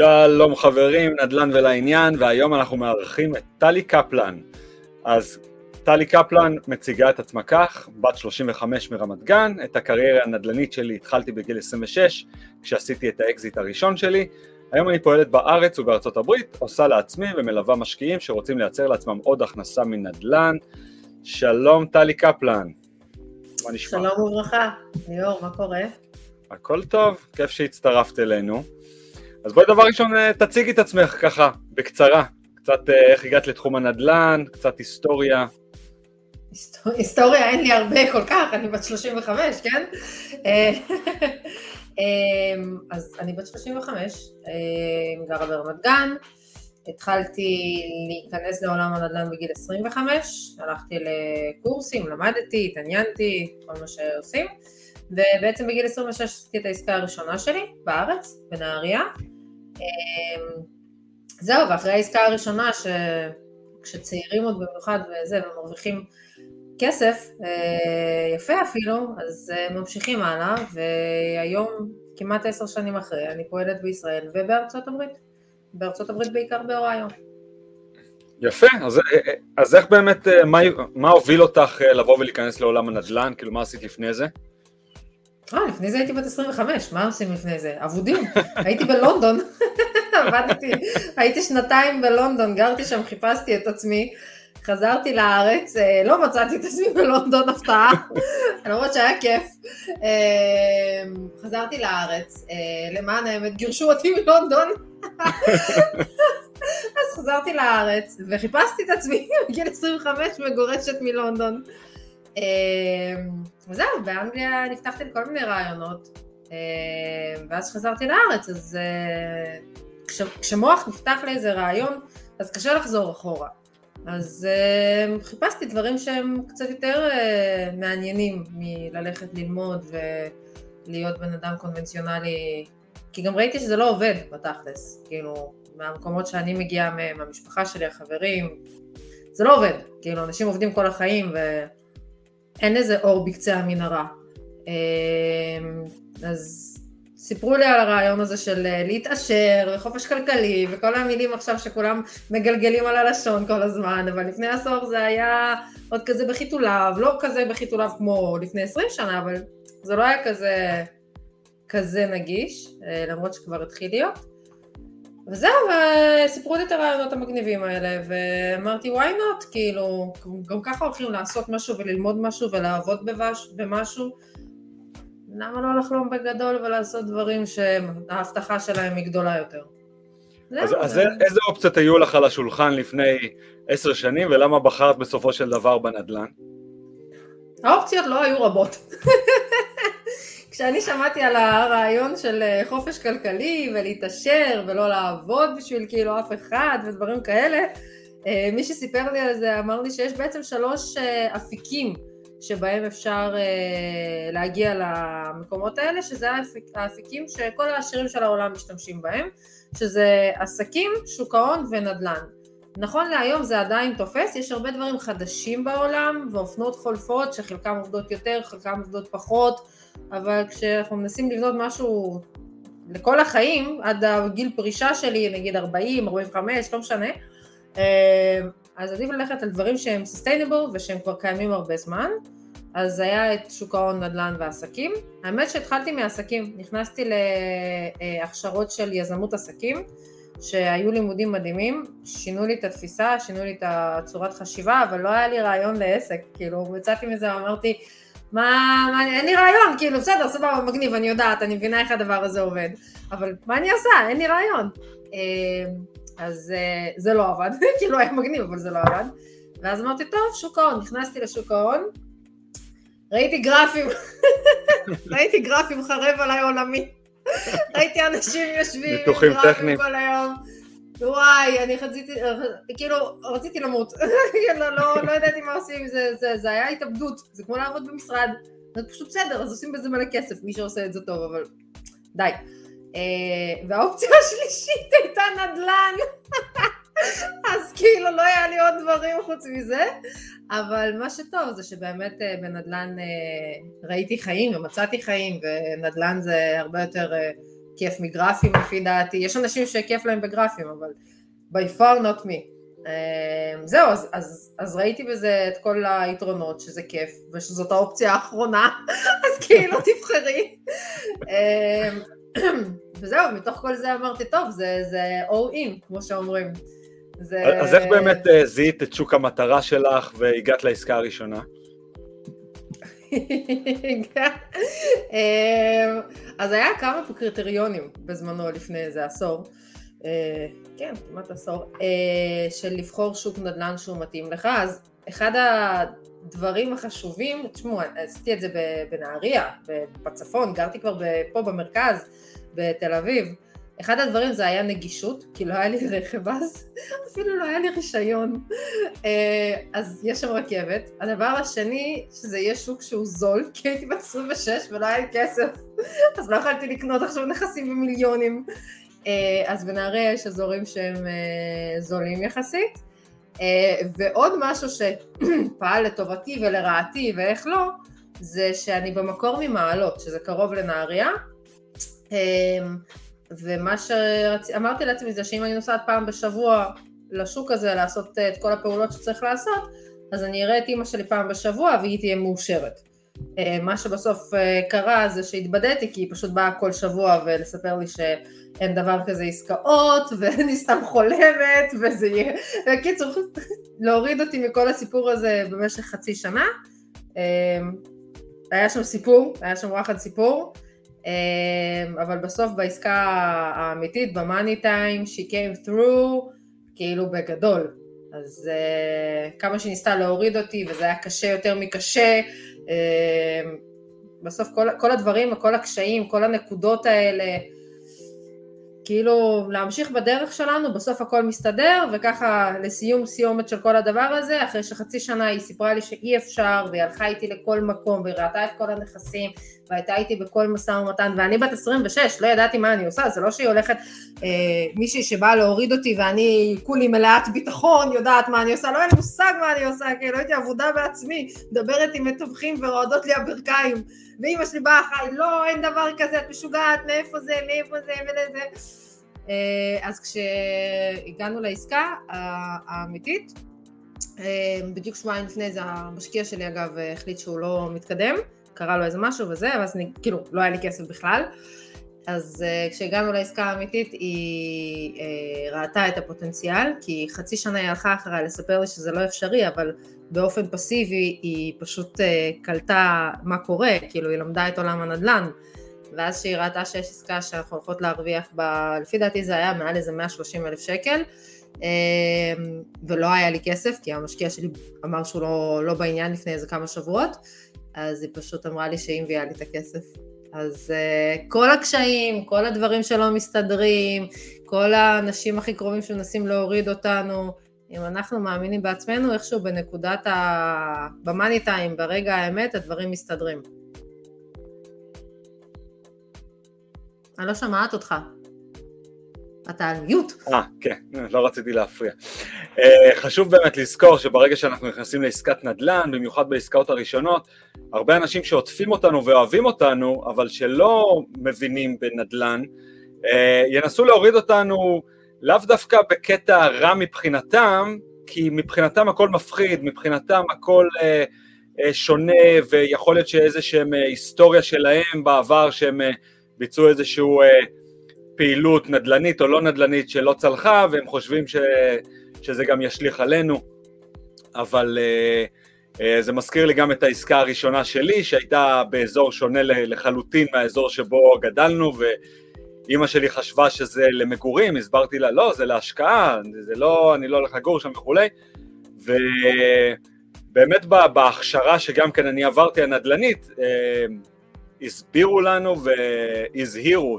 שלום חברים, נדל"ן ולעניין, והיום אנחנו מארחים את טלי קפלן. אז טלי קפלן מציגה את עצמה כך, בת 35 מרמת גן, את הקריירה הנדל"נית שלי התחלתי בגיל 26, כשעשיתי את האקזיט הראשון שלי. היום אני פועלת בארץ ובארצות הברית, עושה לעצמי ומלווה משקיעים שרוצים לייצר לעצמם עוד הכנסה מנדל"ן. שלום טלי קפלן. מה נשמע? שלום וברכה, ליאור, מה קורה? הכל טוב, כיף שהצטרפת אלינו. אז בואי דבר ראשון אה, תציגי את עצמך ככה, בקצרה. קצת אה, איך הגעת לתחום הנדל"ן, קצת היסטוריה. היסטוריה אין לי הרבה כל כך, אני בת 35, כן? אה, אז אני בת 35, גרה ברמת גן, התחלתי להיכנס לעולם הנדל"ן בגיל 25, הלכתי לקורסים, למדתי, התעניינתי, כל מה שעושים, ובעצם בגיל 26 עשיתי את העסקה הראשונה שלי בארץ, בנהריה. אמ, זהו, ואחרי העסקה הראשונה, שכשצעירים עוד במיוחד וזה, ומרוויחים כסף, אה, יפה אפילו, אז אה, ממשיכים הלאה, והיום, כמעט עשר שנים אחרי, אני פועלת בישראל ובארצות הברית. בארצות הברית בעיקר באוהיו. יפה, אז, אה, אז איך באמת, מה, מה הוביל אותך לבוא ולהיכנס לעולם הנדל"ן? כאילו, מה עשית לפני זה? אה, לפני זה הייתי בת 25, מה עושים לפני זה? אבודים. הייתי בלונדון, עבדתי, הייתי שנתיים בלונדון, גרתי שם, חיפשתי את עצמי. חזרתי לארץ, אה, לא מצאתי את עצמי בלונדון הפתעה, למרות שהיה כיף. אה, חזרתי לארץ, אה, למען האמת גירשו אותי מלונדון. אז חזרתי לארץ וחיפשתי את עצמי בגיל 25 מגורשת מלונדון. וזהו, באנגליה נפתחתי לכל מיני רעיונות, ואז כשחזרתי לארץ, אז כשמוח נפתח לאיזה רעיון, אז קשה לחזור אחורה. אז uh, חיפשתי דברים שהם קצת יותר uh, מעניינים מללכת ללמוד ולהיות בן אדם קונבנציונלי, כי גם ראיתי שזה לא עובד בתכלס, כאילו, מהמקומות שאני מגיעה מהם, המשפחה שלי, החברים, זה לא עובד, כאילו, אנשים עובדים כל החיים ואין איזה אור בקצה המנהרה. Uh, אז סיפרו לי על הרעיון הזה של אה, להתעשר וחופש כלכלי וכל המילים עכשיו שכולם מגלגלים על הלשון כל הזמן, אבל לפני עשור זה היה עוד כזה בחיתוליו, לא כזה בחיתוליו כמו לפני עשרים שנה, אבל זה לא היה כזה, כזה נגיש, אה, למרות שכבר התחיל להיות. וזהו, וסיפרו לי את הרעיונות המגניבים האלה, ואמרתי, why not, כאילו, גם ככה הולכים לעשות משהו וללמוד משהו ולעבוד במשהו. למה לא לחלום בגדול ולעשות דברים שההבטחה שלהם היא גדולה יותר? אז, אז איזה אופציות היו לך על השולחן לפני עשר שנים ולמה בחרת בסופו של דבר בנדל"ן? האופציות לא היו רבות. כשאני שמעתי על הרעיון של אה, חופש כלכלי ולהתעשר ולא לעבוד בשביל כאילו אף אחד ודברים כאלה, אה, מי שסיפר לי על זה אמר לי שיש בעצם שלוש אה, אפיקים שבהם אפשר להגיע למקומות האלה, שזה האפיק, האפיקים שכל העשירים של העולם משתמשים בהם, שזה עסקים, שוק ההון ונדל"ן. נכון להיום זה עדיין תופס, יש הרבה דברים חדשים בעולם ואופנות חולפות שחלקם עובדות יותר, חלקם עובדות פחות, אבל כשאנחנו מנסים לבנות משהו לכל החיים, עד הגיל פרישה שלי, נגיד 40, 45, לא משנה, אה, אז עדיף ללכת על דברים שהם sustainable ושהם כבר קיימים הרבה זמן. אז היה את שוק ההון, נדל"ן ועסקים. האמת שהתחלתי מעסקים, נכנסתי להכשרות של יזמות עסקים, שהיו לימודים מדהימים, שינו לי את התפיסה, שינו לי את הצורת חשיבה, אבל לא היה לי רעיון לעסק, כאילו, יצאתי מזה ואמרתי, מה, מה, אין לי רעיון, כאילו, בסדר, סבבה, מגניב, אני יודעת, אני מבינה איך הדבר הזה עובד, אבל מה אני עושה? אין לי רעיון. אה, אז אה, זה לא עבד, כאילו היה מגניב, אבל זה לא עבד. ואז אמרתי, טוב, שוק ההון, נכנסתי לשוק ההון, ראיתי גרפים, ראיתי גרפים חרב עליי עולמי. ראיתי אנשים יושבים עם גרפים כל היום. וואי, אני חציתי, כאילו, רציתי למות. לא, לא, לא ידעתי מה עושים, זה, זה, זה היה התאבדות, זה כמו לעבוד במשרד. זה פשוט בסדר, אז עושים בזה מלא כסף, מי שעושה את זה טוב, אבל די. אה, והאופציה השלישית הייתה נדל"ן. אז כאילו לא היה לי עוד דברים חוץ מזה, אבל מה שטוב זה שבאמת אה, בנדל"ן אה, ראיתי חיים ומצאתי חיים, ונדל"ן זה הרבה יותר כיף מגרפים לפי דעתי, יש אנשים שכיף להם בגרפים, אבל by far not me. אמ, זהו, אז, אז, אז ראיתי בזה את כל היתרונות, שזה כיף, ושזאת האופציה האחרונה, אז כאילו תבחרי. אמ, וזהו, מתוך כל זה אמרתי, טוב, זה, זה all in, כמו שאומרים. זה... אז איך באמת אה, זיהית את שוק המטרה שלך והגעת לעסקה הראשונה? אמ, אז היה כמה קריטריונים בזמנו לפני איזה עשור. אה, כן, כמעט עשור, אה, של לבחור שוק נדל"ן שהוא מתאים לך, אז אחד הדברים החשובים, תשמעו, עשיתי את זה בנהריה, בצפון, גרתי כבר פה במרכז, בתל אביב, אחד הדברים זה היה נגישות, כי לא היה לי רכב אז, אפילו לא היה לי רישיון, אה, אז יש שם רכבת. הדבר השני, שזה יהיה שוק שהוא זול, כי הייתי בת 26 ולא היה לי כסף, אז לא יכולתי לקנות עכשיו נכסים במיליונים. אה, אז בנהריה יש אזורים שהם אה, זולים יחסית. ועוד משהו שפעל לטובתי ולרעתי ואיך לא, זה שאני במקור ממעלות, שזה קרוב לנהריה. ומה שאמרתי לעצמי זה שאם אני נוסעת פעם בשבוע לשוק הזה לעשות את כל הפעולות שצריך לעשות, אז אני אראה את אימא שלי פעם בשבוע והיא תהיה מאושרת. מה שבסוף קרה זה שהתבדיתי כי היא פשוט באה כל שבוע ולספר לי ש... אין דבר כזה עסקאות, ואני סתם חולמת, וזה יהיה... בקיצור, להוריד אותי מכל הסיפור הזה במשך חצי שנה. היה שם סיפור, היה שם וואחד סיפור, אבל בסוף בעסקה האמיתית, במאני טיים, she came through, כאילו בגדול. אז uh, כמה שהיא ניסתה להוריד אותי, וזה היה קשה יותר מקשה, uh, בסוף כל, כל הדברים, כל הקשיים, כל הנקודות האלה, כאילו להמשיך בדרך שלנו, בסוף הכל מסתדר, וככה לסיום סיומת של כל הדבר הזה, אחרי שחצי שנה היא סיפרה לי שאי אפשר, והיא הלכה איתי לכל מקום, והיא ראתה את כל הנכסים, והייתה איתי בכל משא ומתן, ואני בת 26, לא ידעתי מה אני עושה, זה לא שהיא הולכת, אה, מישהי שבאה להוריד אותי ואני כולי מלאת ביטחון, יודעת מה אני עושה, לא היה לי מושג מה אני עושה, כאילו הייתי עבודה בעצמי, מדברת עם מתווכים ורועדות לי הברכיים, ואימא שלי באה אחריי, לא, אין דבר כזה, את משוגעת, מאיפה זה, מאיפה זה, ולזה. אה, אז כשהגענו לעסקה האמיתית, אה, בדיוק שבועיים לפני זה המשקיע שלי אגב החליט שהוא לא מתקדם, קרה לו איזה משהו וזה, ואז אני, כאילו לא היה לי כסף בכלל, אז uh, כשהגענו לעסקה האמיתית היא uh, ראתה את הפוטנציאל, כי חצי שנה היא הלכה אחריי לספר לי שזה לא אפשרי, אבל באופן פסיבי היא פשוט uh, קלטה מה קורה, כאילו היא למדה את עולם הנדל"ן. ואז שהיא ראתה שיש עסקה שאנחנו הולכות להרוויח בה, לפי דעתי זה היה מעל איזה 130 אלף שקל, אמ, ולא היה לי כסף, כי המשקיע שלי אמר שהוא לא, לא בעניין לפני איזה כמה שבועות, אז היא פשוט אמרה לי שהיא מביאה לי את הכסף. אז uh, כל הקשיים, כל הדברים שלא מסתדרים, כל האנשים הכי קרובים שמנסים להוריד אותנו, אם אנחנו מאמינים בעצמנו, איכשהו בנקודת ה... במאני טיים, ברגע האמת, הדברים מסתדרים. אני לא שומעת אותך. אתה על מיוט. אה, כן, לא רציתי להפריע. אה, חשוב באמת לזכור שברגע שאנחנו נכנסים לעסקת נדל"ן, במיוחד בעסקאות הראשונות, הרבה אנשים שעוטפים אותנו ואוהבים אותנו, אבל שלא מבינים בנדל"ן, אה, ינסו להוריד אותנו לאו דווקא בקטע רע מבחינתם, כי מבחינתם הכל מפחיד, מבחינתם הכל אה, שונה, ויכול להיות שאיזה שהם היסטוריה שלהם בעבר שהם ביצעו איזושהי אה, פעילות נדל"נית או לא נדל"נית שלא צלחה, והם חושבים ש, שזה גם ישליך עלינו, אבל אה, אה, זה מזכיר לי גם את העסקה הראשונה שלי, שהייתה באזור שונה לחלוטין מהאזור שבו גדלנו, ואימא שלי חשבה שזה למגורים, הסברתי לה, לא, זה להשקעה, זה לא, אני לא הולך לגור שם וכולי, ובאמת בהכשרה שגם כן אני עברתי הנדל"נית, הסבירו לנו והזהירו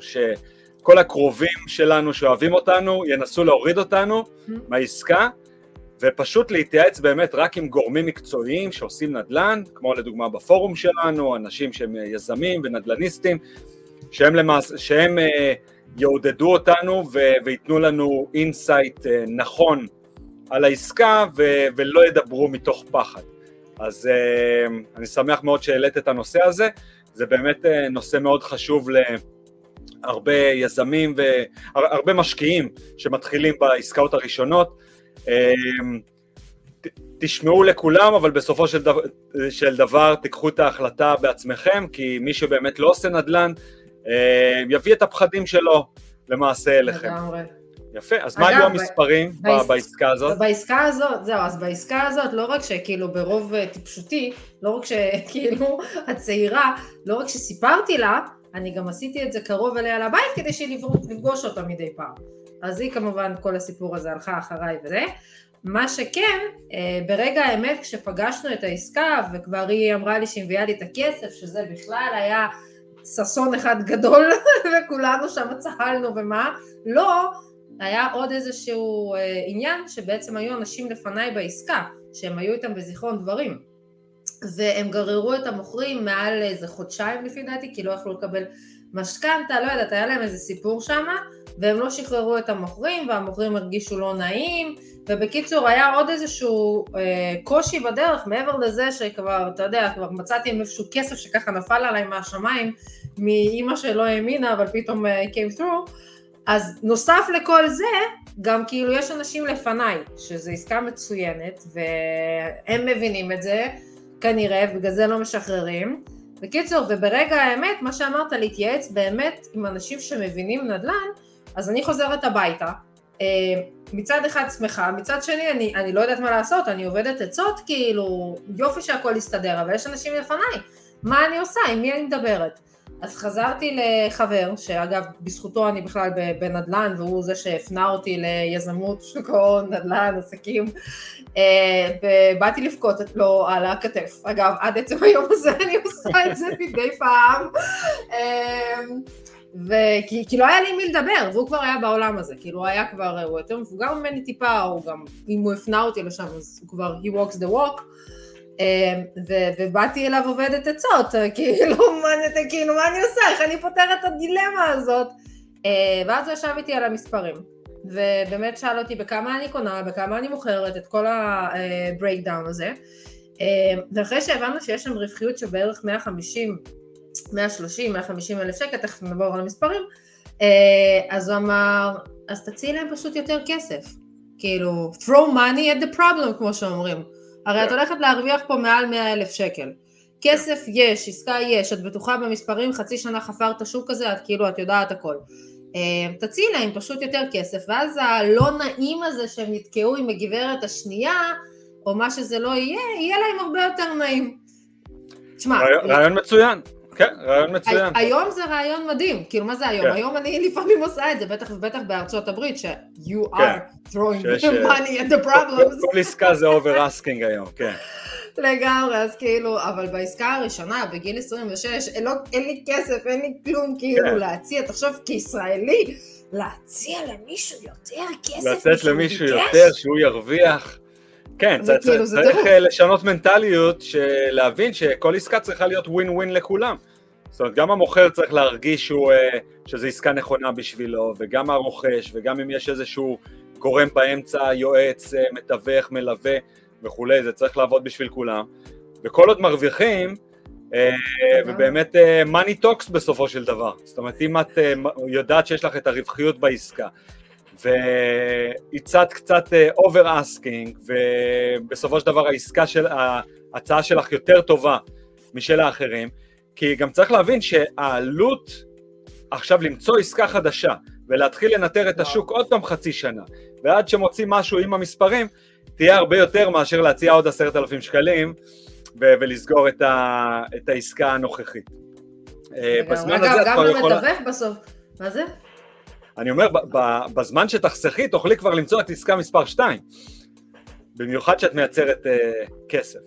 שכל הקרובים שלנו שאוהבים אותנו ינסו להוריד אותנו mm-hmm. מהעסקה ופשוט להתייעץ באמת רק עם גורמים מקצועיים שעושים נדל"ן, כמו לדוגמה בפורום שלנו, אנשים שהם יזמים ונדל"ניסטים, שהם, למעש, שהם uh, יעודדו אותנו ו- וייתנו לנו insight uh, נכון על העסקה ו- ולא ידברו מתוך פחד. אז אני שמח מאוד שהעלית את הנושא הזה. זה באמת אה, נושא מאוד חשוב הרבה יזמים והרבה משקיעים שמתחילים בעסקאות הראשונות. אמ, תשמעו לכולם, אבל בסופו של דבר, של דבר תיקחו את ההחלטה בעצמכם, כי מי שבאמת לא עושה נדל"ן, אמ, יביא את הפחדים שלו למעשה אליכם. לגמרי. יפה, אז אגב, מה היו המספרים בעס... בעסקה הזאת? בעסקה הזאת, זהו, אז בעסקה הזאת, לא רק שכאילו ברוב אה, טיפשותי, לא רק שכאילו הצעירה, לא רק שסיפרתי לה, אני גם עשיתי את זה קרוב אליה לבית כדי שהיא לפגוש אותה מדי פעם. אז היא כמובן, כל הסיפור הזה הלכה אחריי וזה. מה שכן, אה, ברגע האמת כשפגשנו את העסקה וכבר היא אמרה לי שהיא מביאה לי את הכסף, שזה בכלל היה ששון אחד גדול וכולנו שם צהלנו ומה, לא, היה עוד איזשהו אה, עניין שבעצם היו אנשים לפניי בעסקה, שהם היו איתם בזיכרון דברים. והם גררו את המוכרים מעל איזה חודשיים לפי דעתי, כי לא יכלו לקבל משכנתה, לא יודעת, היה להם איזה סיפור שם, והם לא שחררו את המוכרים, והמוכרים הרגישו לא נעים, ובקיצור היה עוד איזשהו אה, קושי בדרך, מעבר לזה שכבר, אתה יודע, כבר מצאתי עם איזשהו כסף שככה נפל עליי מהשמיים, מאימא שלא האמינה, אבל פתאום אה, came through, אז נוסף לכל זה, גם כאילו יש אנשים לפניי, שזו עסקה מצוינת, והם מבינים את זה, כנראה, ובגלל זה לא משחררים. בקיצור, וברגע האמת, מה שאמרת, להתייעץ באמת עם אנשים שמבינים נדל"ן, אז אני חוזרת הביתה. אה, מצד אחד שמחה, מצד שני אני, אני לא יודעת מה לעשות, אני עובדת עצות, כאילו, יופי שהכל יסתדר, אבל יש אנשים לפניי, מה אני עושה, עם מי אני מדברת? אז חזרתי לחבר, שאגב, בזכותו אני בכלל בנדל"ן, והוא זה שהפנה אותי ליזמות, שוק ההון, נדל"ן, עסקים, אה, ובאתי לבכות לו על הכתף. אגב, עד עצם היום הזה אני עושה את זה מדי פעם. אה, וכי כי לא היה לי מי לדבר, והוא כבר היה בעולם הזה, כאילו הוא היה כבר, הוא יותר מבוגר ממני טיפה, הוא גם, אם הוא הפנה אותי לשם אז הוא כבר, he walks the walk, ו- ובאתי אליו אובדת עצות, כאילו מה, כאילו, מה אני עושה, איך אני פותרת את הדילמה הזאת? אה, ואז הוא ישב איתי על המספרים, ובאמת שאל אותי בכמה אני קונה, בכמה אני מוכרת, את כל ה breakdown הזה, אה, ואחרי שהבנו שיש שם רווחיות של בערך 150, 130, 150 אלף שקל, תכף נעבור על המספרים, אז הוא אמר, אז תציעי להם פשוט יותר כסף, כאילו, throw money at the problem, כמו שאומרים. הרי את. הולכת להרוויח פה מעל 100 אלף שקל. כסף יש, עסקה יש, את בטוחה במספרים, חצי שנה חפרת השוק הזה, את כאילו, את יודעת הכל. אה, תציעי להם פשוט יותר כסף, ואז הלא נעים הזה שהם נתקעו עם הגברת השנייה, או מה שזה לא יהיה, יהיה להם הרבה יותר נעים. תשמע... רעיון מצוין. כן, רעיון מצוין. היום זה רעיון מדהים, כאילו מה זה היום? כן. היום אני לפעמים עושה את זה, בטח ובטח בארצות הברית, ש- you כן. are throwing the money at the problems. כל עסקה זה over asking היום, כן. לגמרי, אז כאילו, אבל בעסקה הראשונה, בגיל 26, אין, לא, אין לי כסף, אין לי כלום, כאילו, כן. להציע, תחשוב, כישראלי, להציע למישהו יותר כסף לתת למישהו יותר, שהוא ירוויח. כן, זה, כאילו, זה צריך לשנות מנטליות, להבין שכל עסקה צריכה להיות ווין ווין לכולם. זאת אומרת, גם המוכר צריך להרגיש שהוא, אה, שזו עסקה נכונה בשבילו, וגם הרוכש, וגם אם יש איזשהו גורם באמצע, יועץ, אה, מתווך, מלווה וכולי, זה צריך לעבוד בשביל כולם. וכל עוד מרוויחים, אה, ובאמת money talks בסופו של דבר. זאת אומרת, אם את יודעת שיש לך את הרווחיות בעסקה, והצעת קצת over uh, asking, ובסופו של דבר העסקה של, ההצעה שלך יותר טובה משל האחרים, כי גם צריך להבין שהעלות עכשיו למצוא עסקה חדשה ולהתחיל לנטר את השוק עוד פעם חצי שנה, ועד שמוצאים משהו עם המספרים, תהיה הרבה יותר מאשר להציע עוד עשרת אלפים שקלים ולסגור את, ה- את העסקה הנוכחית. אה, בזמן אגב, הזה גם למתווך בסוף, מה זה? אני אומר, בזמן שתחסכי, תוכלי כבר למצוא את עסקה מספר 2. במיוחד שאת מייצרת uh, כסף.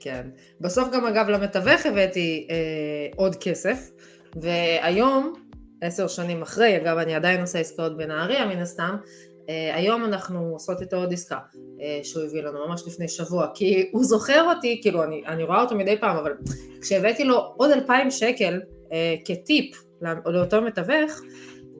כן. בסוף גם אגב למתווך הבאתי אה, עוד כסף, והיום, עשר שנים אחרי, אגב אני עדיין עושה עסקאות בנהריה מן הסתם, אה, היום אנחנו עושות איתו עוד עסקה אה, שהוא הביא לנו ממש לפני שבוע, כי הוא זוכר אותי, כאילו אני, אני רואה אותו מדי פעם, אבל כשהבאתי לו עוד אלפיים שקל אה, כטיפ לאותו מתווך,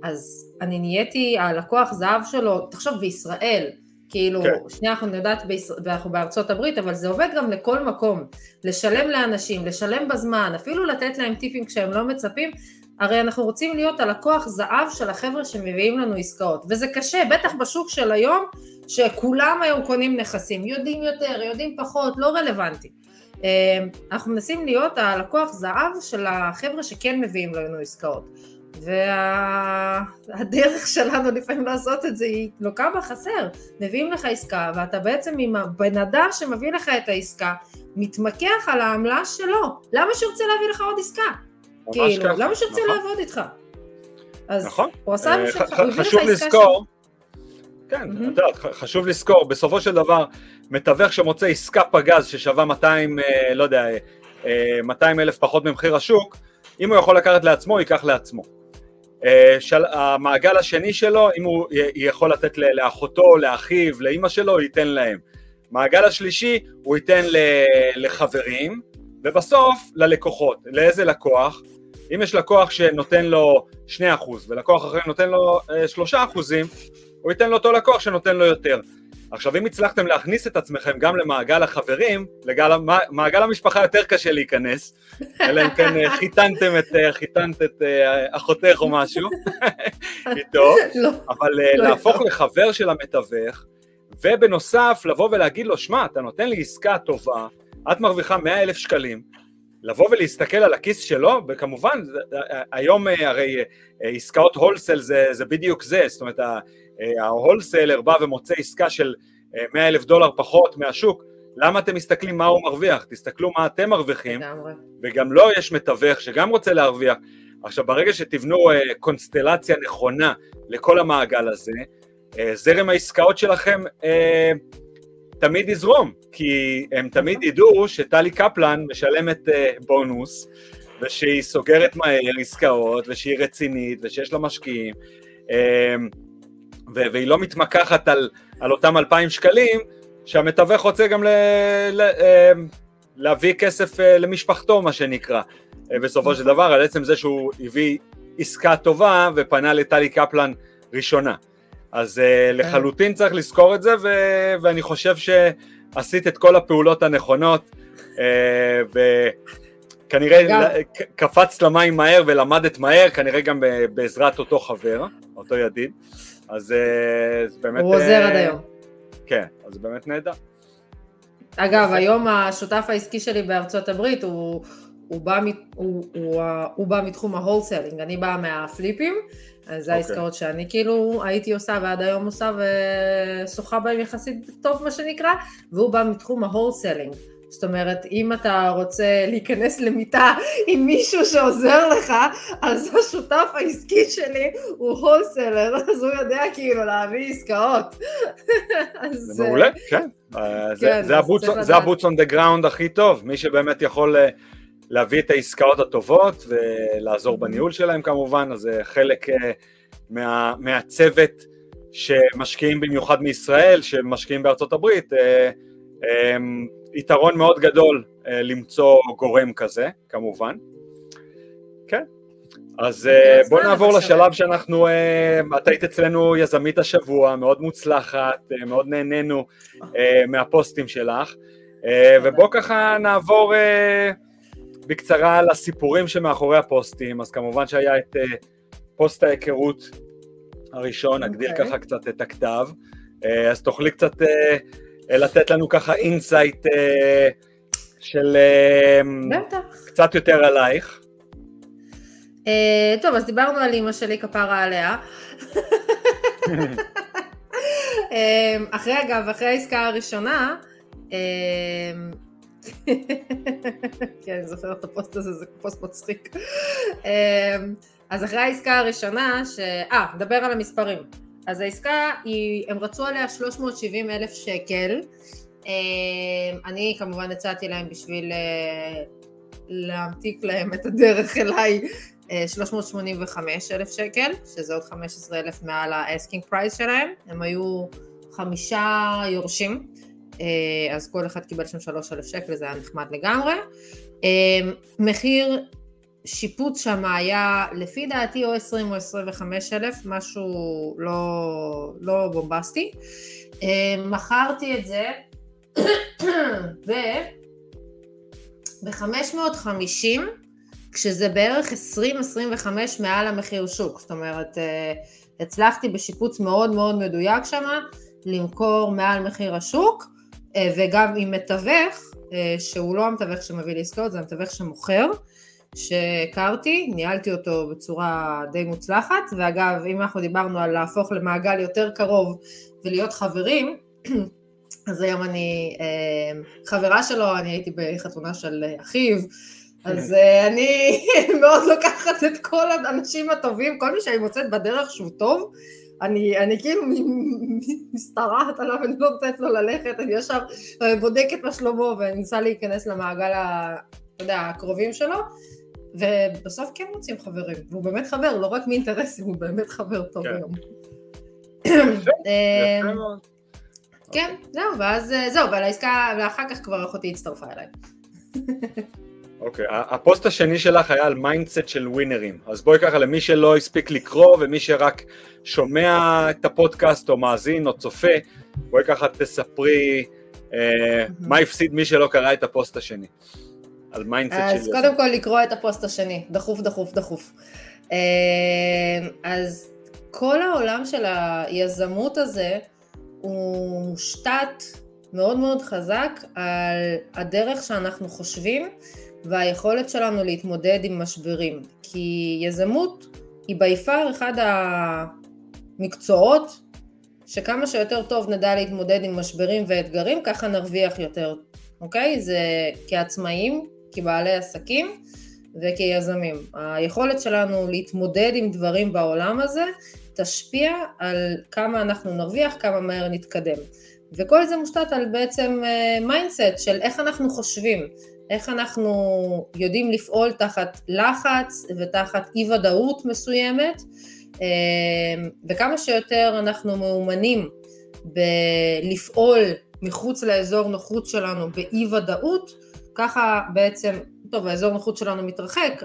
אז אני נהייתי הלקוח זהב שלו, תחשוב בישראל, כאילו, כן. שנייה אנחנו יודעת, אנחנו בארצות הברית, אבל זה עובד גם לכל מקום, לשלם לאנשים, לשלם בזמן, אפילו לתת להם טיפים כשהם לא מצפים, הרי אנחנו רוצים להיות הלקוח זהב של החבר'ה שמביאים לנו עסקאות, וזה קשה, בטח בשוק של היום, שכולם היום קונים נכסים, יודעים יותר, יודעים פחות, לא רלוונטי. אה, אנחנו מנסים להיות הלקוח זהב של החבר'ה שכן מביאים לנו עסקאות. והדרך וה... שלנו לפעמים לעשות את זה היא לוקה בחסר. מביאים לך עסקה, ואתה בעצם עם הבן אדם שמביא לך את העסקה, מתמקח על העמלה שלו. למה שהוא רוצה להביא לך עוד עסקה? כאילו, ככה. למה שהוא רוצה נכון. לעבוד איתך? אז נכון. הוא עשה uh, שלך, הוא הביא לך עסקה לזכור, כן, mm-hmm. את יודעת, חשוב לזכור, בסופו של דבר, מתווך שמוצא עסקה פגז ששווה 200, אה, לא יודע, 200 אה, אלף פחות ממחיר השוק, אם הוא יכול לקחת לעצמו, ייקח לעצמו. אה, של, המעגל השני שלו, אם הוא יכול לתת לאחותו, לאחיו, לאימא שלו, הוא ייתן להם. מעגל השלישי, הוא ייתן לחברים, ובסוף ללקוחות. לאיזה לקוח? אם יש לקוח שנותן לו 2% ולקוח אחר נותן לו 3%, אה, הוא ייתן לאותו לקוח שנותן לו יותר. עכשיו אם הצלחתם להכניס את עצמכם גם למעגל החברים, למעגל המשפחה יותר קשה להיכנס, אלא אם כן אה, חיתנתם את, אה, חיתנת את אה, אחותך או משהו. איתו, לא, אבל לא להפוך לחבר של המתווך, ובנוסף לבוא ולהגיד לו, שמע, אתה נותן לי עסקה טובה, את מרוויחה 100 אלף שקלים, לבוא ולהסתכל על הכיס שלו, וכמובן, היום הרי עסקאות הולסל זה, זה בדיוק זה, זאת אומרת, ההולסלר בא ומוצא עסקה של 100 אה, אלף דולר פחות מהשוק, למה אתם מסתכלים מה הוא מרוויח? תסתכלו מה אתם מרוויחים, וגם לו לא יש מתווך שגם רוצה להרוויח. עכשיו ברגע שתבנו uh, קונסטלציה נכונה לכל המעגל הזה, זרם העסקאות שלכם תמיד יזרום, כי הם תמיד ידעו שטלי קפלן משלמת בונוס, ושהיא סוגרת מהר עסקאות, ושהיא רצינית, ושיש לה משקיעים. והיא לא מתמקחת על, על אותם אלפיים שקלים, שהמתווך רוצה גם ל, ל, אה, להביא כסף אה, למשפחתו, מה שנקרא, אה, בסופו של דבר, על עצם זה שהוא הביא עסקה טובה ופנה לטלי קפלן ראשונה. אז לחלוטין צריך לזכור את זה, ו, ואני חושב שעשית את כל הפעולות הנכונות, וכנראה קפצת למים מהר ולמדת מהר, כנראה גם בעזרת אותו חבר, אותו ידיד. אז אה, זה באמת... הוא עוזר עד אה, היום. כן, אז זה באמת נהדר. אגב, היום השותף העסקי שלי בארצות הברית הוא, הוא, בא, הוא, הוא, הוא בא מתחום ה wholesaling, אני באה מהפליפים, אז זה okay. אוקיי. העסקאות שאני כאילו הייתי עושה ועד היום עושה ושוחה בהם יחסית טוב מה שנקרא, והוא בא מתחום ה wholesaling. זאת אומרת, אם אתה רוצה להיכנס למיטה עם מישהו שעוזר לך, אז השותף העסקי שלי הוא wholesaler, אז הוא יודע כאילו להביא עסקאות. זה מעולה, כן. אה, כן זה ה boots on the ground הכי טוב, מי שבאמת יכול אה, להביא את העסקאות הטובות ולעזור mm-hmm. בניהול שלהם כמובן, אז זה חלק אה, מהצוות שמשקיעים במיוחד מישראל, שמשקיעים בארצות הברית, יתרון מאוד גדול אה, למצוא גורם כזה, כמובן. כן. אז אה, בוא נעבור לשלב שאנחנו, אה, את היית אצלנו יזמית השבוע, מאוד מוצלחת, מאוד נהנינו מהפוסטים שלך, ובוא ככה נעבור בקצרה לסיפורים שמאחורי הפוסטים, אז כמובן שהיה את פוסט ההיכרות הראשון, נגדיר okay. אוקיי. ככה קצת את הכתב, אז תוכלי קצת לתת לנו ככה insight אה, של אה, קצת יותר עלייך. אה, טוב, אז דיברנו על אימא שלי, כפרה עליה. אחרי אגב, אחרי העסקה הראשונה, כן, אני זוכרת את הפוסט הזה, זה פוסט מצחיק. אז אחרי העסקה הראשונה, ש... אה, נדבר על המספרים. אז העסקה, היא, הם רצו עליה 370 אלף שקל. אה, אני כמובן הצעתי להם בשביל אה, להמתיק להם את הדרך אליי 385 אה, אלף שקל, שזה עוד 15 אלף מעל ה asking price שלהם. הם היו חמישה יורשים, אז כל אחד קיבל שם 3 אלף שקל, זה היה נחמד לגמרי. מחיר שיפוץ שם היה לפי דעתי או 20 או 25 אלף, משהו לא, לא בומבסטי. אה, מכרתי את זה ב... ב-550, כשזה בערך 20-25 מעל המחיר שוק. זאת אומרת, אה, הצלחתי בשיפוץ מאוד מאוד מדויק שם למכור מעל מחיר השוק, אה, וגם עם מתווך, שהוא לא המתווך שמביא לעסקאות, זה המתווך שמוכר, שהכרתי, ניהלתי אותו בצורה די מוצלחת, ואגב, אם אנחנו דיברנו על להפוך למעגל יותר קרוב ולהיות חברים, אז היום אני חברה שלו, אני הייתי בחתונה של אחיו, אז uh, אני מאוד לוקחת את כל האנשים הטובים, כל מי שאני מוצאת בדרך שהוא טוב, אני, אני כאילו משתרעת עליו, אני לא נותנת לו ללכת, אני ישר אה, בודקת מה שלומו ואני מנסה להיכנס למעגל, ה, אתה יודע, הקרובים שלו, ובסוף כן מוצאים חברים, והוא באמת חבר, לא רק מאינטרסים, הוא באמת חבר טוב כן. היום. אה, כן, זהו, ואז זהו, ועל העסקה, ואחר כך כבר אחותי הצטרפה אליי. אוקיי, okay. הפוסט השני שלך היה על mindset של ווינרים, אז בואי ככה למי שלא הספיק לקרוא ומי שרק שומע את הפודקאסט או מאזין או צופה, בואי ככה תספרי אה, מה הפסיד מי שלא קרא את הפוסט השני, על mindset של... אז קודם כל לקרוא את הפוסט השני, דחוף דחוף דחוף. אה, אז כל העולם של היזמות הזה הוא מושתת מאוד מאוד חזק על הדרך שאנחנו חושבים והיכולת שלנו להתמודד עם משברים. כי יזמות היא by far אחד המקצועות שכמה שיותר טוב נדע להתמודד עם משברים ואתגרים, ככה נרוויח יותר, אוקיי? זה כעצמאים, כבעלי עסקים וכיזמים. היכולת שלנו להתמודד עם דברים בעולם הזה תשפיע על כמה אנחנו נרוויח, כמה מהר נתקדם. וכל זה מושתת על בעצם mindset אה, של איך אנחנו חושבים, איך אנחנו יודעים לפעול תחת לחץ ותחת אי ודאות מסוימת, אמ, וכמה שיותר אנחנו מאומנים בלפעול מחוץ לאזור נוחות שלנו באי ודאות, ככה בעצם, טוב, האזור נוחות שלנו מתרחק,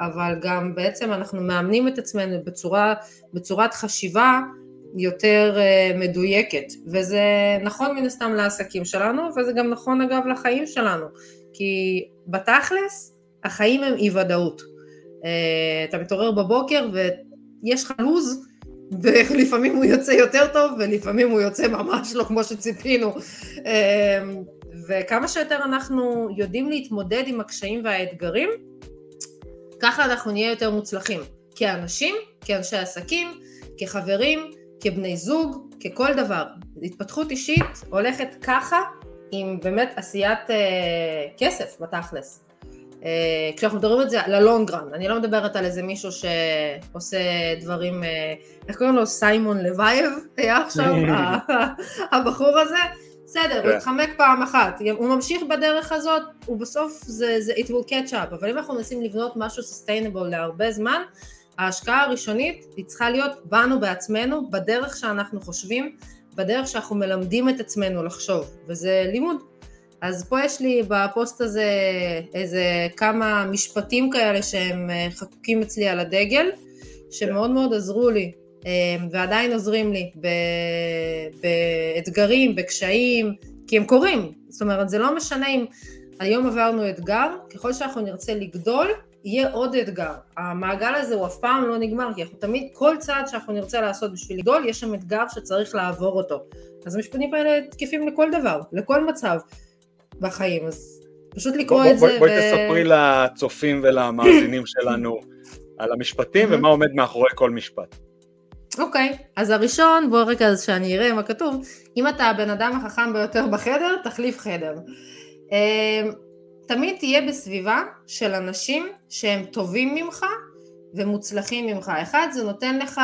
אבל גם בעצם אנחנו מאמנים את עצמנו בצורה, בצורת חשיבה יותר אה, מדויקת, וזה נכון מן הסתם לעסקים שלנו, וזה גם נכון אגב לחיים שלנו. כי בתכלס, החיים הם אי ודאות. אה, אתה מתעורר בבוקר ויש לך לו"ז, ולפעמים הוא יוצא יותר טוב, ולפעמים הוא יוצא ממש לא כמו שציפינו. וכמה שיותר אנחנו יודעים להתמודד עם הקשיים והאתגרים, ככה אנחנו נהיה יותר מוצלחים. כאנשים, כאנשי עסקים, כחברים, כבני זוג, ככל דבר. התפתחות אישית הולכת ככה עם באמת עשיית אה, כסף בתכלס. אה, כשאנחנו מדברים את זה ללונגרן, אני לא מדברת על איזה מישהו שעושה דברים, אה, איך קוראים לו? סיימון לוייב היה עכשיו, הבחור הזה, בסדר, הוא כן. התחמק פעם אחת, הוא ממשיך בדרך הזאת, הוא בסוף זה, זה it will catch up, אבל אם אנחנו מנסים לבנות משהו sustainable להרבה זמן, ההשקעה הראשונית היא צריכה להיות בנו בעצמנו, בדרך שאנחנו חושבים, בדרך שאנחנו מלמדים את עצמנו לחשוב, וזה לימוד. אז פה יש לי בפוסט הזה איזה כמה משפטים כאלה שהם אה, חקוקים אצלי על הדגל, שמאוד מאוד עזרו לי, ועדיין עוזרים לי באתגרים, בקשיים, כי הם קורים. זאת אומרת, זה לא משנה אם היום עברנו אתגר, ככל שאנחנו נרצה לגדול, יהיה עוד אתגר. המעגל הזה הוא אף פעם לא נגמר, כי אנחנו תמיד, כל צעד שאנחנו נרצה לעשות בשביל לגדול, יש שם אתגר שצריך לעבור אותו. אז המשפטים האלה תקפים לכל דבר, לכל מצב בחיים, אז פשוט לקרוא בוא, את בוא, זה. בואי ו... תספרי לצופים ולמאזינים שלנו על המשפטים ומה עומד מאחורי כל משפט. אוקיי, אז הראשון, בוא רגע שאני אראה מה כתוב, אם אתה הבן אדם החכם ביותר בחדר, תחליף חדר. אמ, תמיד תהיה בסביבה של אנשים שהם טובים ממך ומוצלחים ממך. אחד, זה נותן לך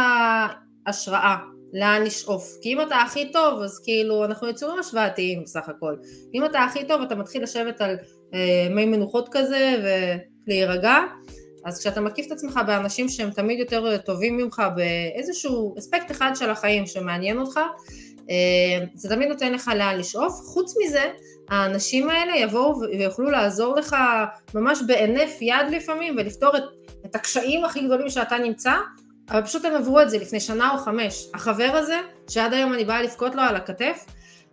השראה, לאן לשאוף. כי אם אתה הכי טוב, אז כאילו, אנחנו יצורים השוואתיים בסך הכל. אם אתה הכי טוב, אתה מתחיל לשבת על אה, מי מנוחות כזה ולהירגע. אז כשאתה מקיף את עצמך באנשים שהם תמיד יותר טובים ממך באיזשהו אספקט אחד של החיים שמעניין אותך, אה, זה תמיד נותן לך לאן לשאוף. חוץ מזה, האנשים האלה יבואו ויוכלו לעזור לך ממש בהינף יד לפעמים ולפתור את, את הקשיים הכי גדולים שאתה נמצא, אבל פשוט הם עברו את זה לפני שנה או חמש. החבר הזה, שעד היום אני באה לבכות לו על הכתף,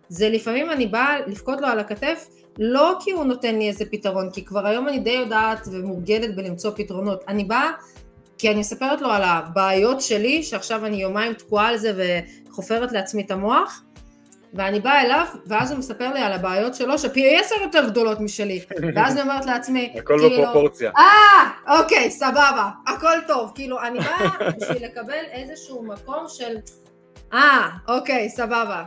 זה לפעמים אני באה לבכות לו על הכתף לא כי הוא נותן לי איזה פתרון, כי כבר היום אני די יודעת ומורגלת בלמצוא פתרונות. אני באה כי אני מספרת לו על הבעיות שלי, שעכשיו אני יומיים תקועה על זה וחופרת לעצמי את המוח, ואני באה אליו, ואז הוא מספר לי על הבעיות שלו, שפי עשר יותר גדולות משלי, ואז אני אומרת לעצמי, הכל כאילו, בפרופורציה. אה, אוקיי, סבבה, הכל טוב, כאילו, אני באה בשביל לקבל איזשהו מקום של, אה, אוקיי, סבבה,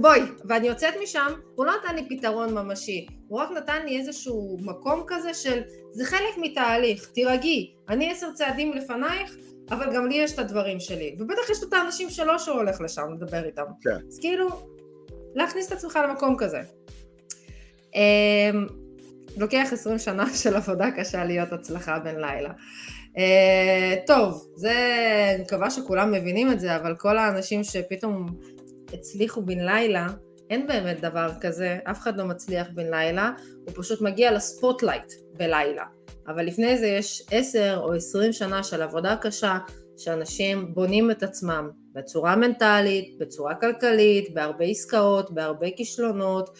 בואי, ואני יוצאת משם, הוא לא נתן לי פתרון ממשי, הוא רק נתן לי איזשהו מקום כזה של, זה חלק מתהליך, תירגעי, אני עשר צעדים לפנייך, אבל גם לי יש את הדברים שלי, ובטח יש את האנשים שלו שהוא הולך לשם לדבר איתם. כן. אז כאילו, להכניס את עצמך למקום כזה. אמ, לוקח עשרים שנה של עבודה קשה להיות הצלחה בן לילה. אה, טוב, זה, אני מקווה שכולם מבינים את זה, אבל כל האנשים שפתאום הצליחו בן לילה, אין באמת דבר כזה, אף אחד לא מצליח בן לילה, הוא פשוט מגיע לספוטלייט בלילה. אבל לפני זה יש עשר או עשרים שנה של עבודה קשה, שאנשים בונים את עצמם בצורה מנטלית, בצורה כלכלית, בהרבה עסקאות, בהרבה כישלונות,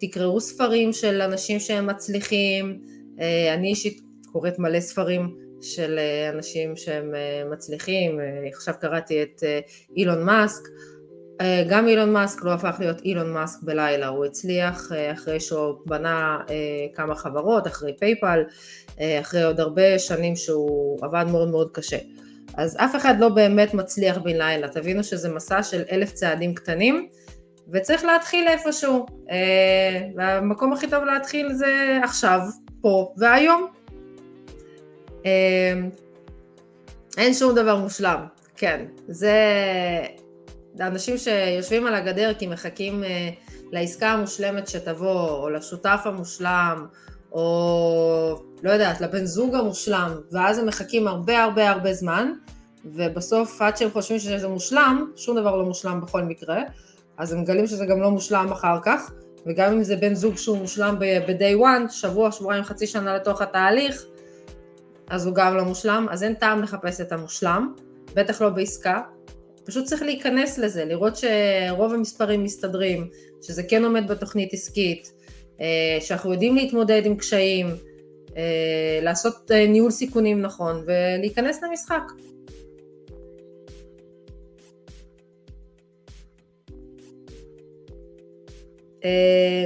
תקראו ספרים של אנשים שהם מצליחים, אה, אני אישית קוראת מלא ספרים של אה, אנשים שהם אה, מצליחים, עכשיו קראתי את אילון מאסק, גם אילון מאסק לא הפך להיות אילון מאסק בלילה, הוא הצליח אחרי שהוא בנה כמה חברות, אחרי פייפל, אחרי עוד הרבה שנים שהוא עבד מאוד מאוד קשה. אז אף אחד לא באמת מצליח בן לילה, תבינו שזה מסע של אלף צעדים קטנים, וצריך להתחיל איפשהו, והמקום הכי טוב להתחיל זה עכשיו, פה והיום. אין שום דבר מושלם, כן, זה אנשים שיושבים על הגדר כי מחכים לעסקה המושלמת שתבוא, או לשותף המושלם, או לא יודעת, לבן זוג המושלם, ואז הם מחכים הרבה הרבה הרבה זמן, ובסוף עד שהם חושבים שזה מושלם, שום דבר לא מושלם בכל מקרה, אז הם מגלים שזה גם לא מושלם אחר כך, וגם אם זה בן זוג שהוא מושלם ב-day one, שבוע, שבועיים, חצי שנה לתוך התהליך, אז הוא גם לא מושלם, אז אין טעם לחפש את המושלם, בטח לא בעסקה, פשוט צריך להיכנס לזה, לראות שרוב המספרים מסתדרים, שזה כן עומד בתוכנית עסקית, אה, שאנחנו יודעים להתמודד עם קשיים, אה, לעשות אה, ניהול סיכונים נכון ולהיכנס למשחק.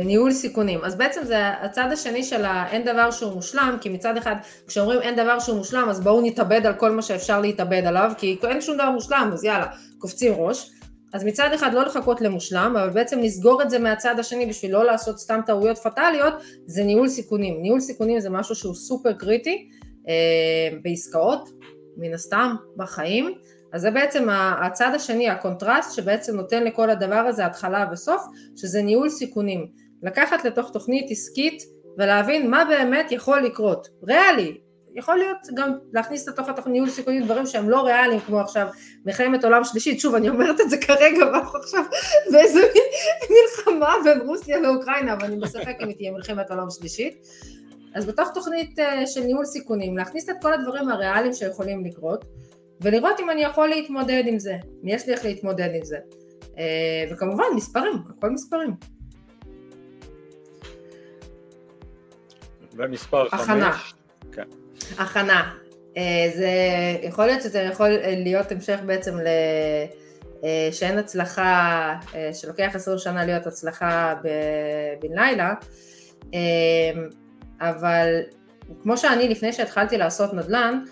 ניהול סיכונים. אז בעצם זה הצד השני של האין דבר שהוא מושלם, כי מצד אחד כשאומרים אין דבר שהוא מושלם אז בואו נתאבד על כל מה שאפשר להתאבד עליו, כי אין שום דבר מושלם אז יאללה, קופצים ראש. אז מצד אחד לא לחכות למושלם, אבל בעצם לסגור את זה מהצד השני בשביל לא לעשות סתם טעויות פטאליות, זה ניהול סיכונים. ניהול סיכונים זה משהו שהוא סופר קריטי אה, בעסקאות, מן הסתם, בחיים. אז זה בעצם הצד השני, הקונטרסט, שבעצם נותן לכל הדבר הזה התחלה וסוף, שזה ניהול סיכונים. לקחת לתוך תוכנית עסקית ולהבין מה באמת יכול לקרות. ריאלי, יכול להיות גם להכניס לתוך התוכנית ניהול סיכונים דברים שהם לא ריאליים, כמו עכשיו מלחמת עולם שלישית, שוב אני אומרת את זה כרגע, ואנחנו עכשיו באיזה מלחמה בין רוסיה לאוקראינה, אבל אני בספק אם היא תהיה מלחמת עולם שלישית. אז בתוך תוכנית אה, של ניהול סיכונים, להכניס את כל הדברים הריאליים שיכולים לקרות, ולראות אם אני יכול להתמודד עם זה, אם יש לי איך להתמודד עם זה. אה, וכמובן מספרים, הכל מספרים. ומספר חמש. כן. הכנה. אה, זה יכול להיות שזה יכול להיות המשך בעצם ל... אה, שאין הצלחה, שלוקח עשרים שנה להיות הצלחה בן לילה, אבל כמו שאני לפני שהתחלתי לעשות נדל"ן,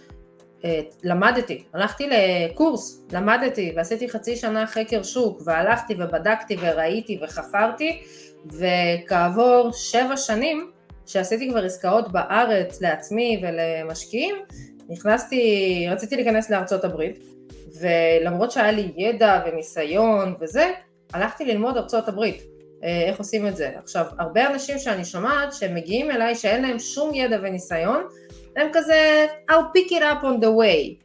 למדתי, הלכתי לקורס, למדתי ועשיתי חצי שנה חקר שוק והלכתי ובדקתי וראיתי וחפרתי וכעבור שבע שנים שעשיתי כבר עסקאות בארץ לעצמי ולמשקיעים, נכנסתי, רציתי להיכנס לארצות הברית, ולמרות שהיה לי ידע וניסיון וזה, הלכתי ללמוד ארצות הברית, אה, איך עושים את זה. עכשיו, הרבה אנשים שאני שומעת שהם מגיעים אליי שאין להם שום ידע וניסיון, הם כזה I'll pick it up on the way,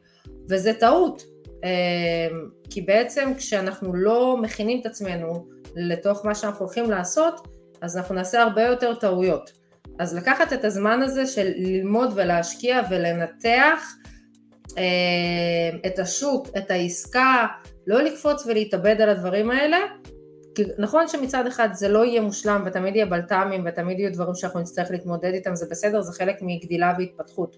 וזה טעות, אה, כי בעצם כשאנחנו לא מכינים את עצמנו לתוך מה שאנחנו הולכים לעשות, אז אנחנו נעשה הרבה יותר טעויות. אז לקחת את הזמן הזה של ללמוד ולהשקיע ולנתח אה, את השוק, את העסקה, לא לקפוץ ולהתאבד על הדברים האלה, נכון שמצד אחד זה לא יהיה מושלם ותמיד יהיה בלת"מים ותמיד יהיו דברים שאנחנו נצטרך להתמודד איתם, זה בסדר, זה חלק מגדילה והתפתחות.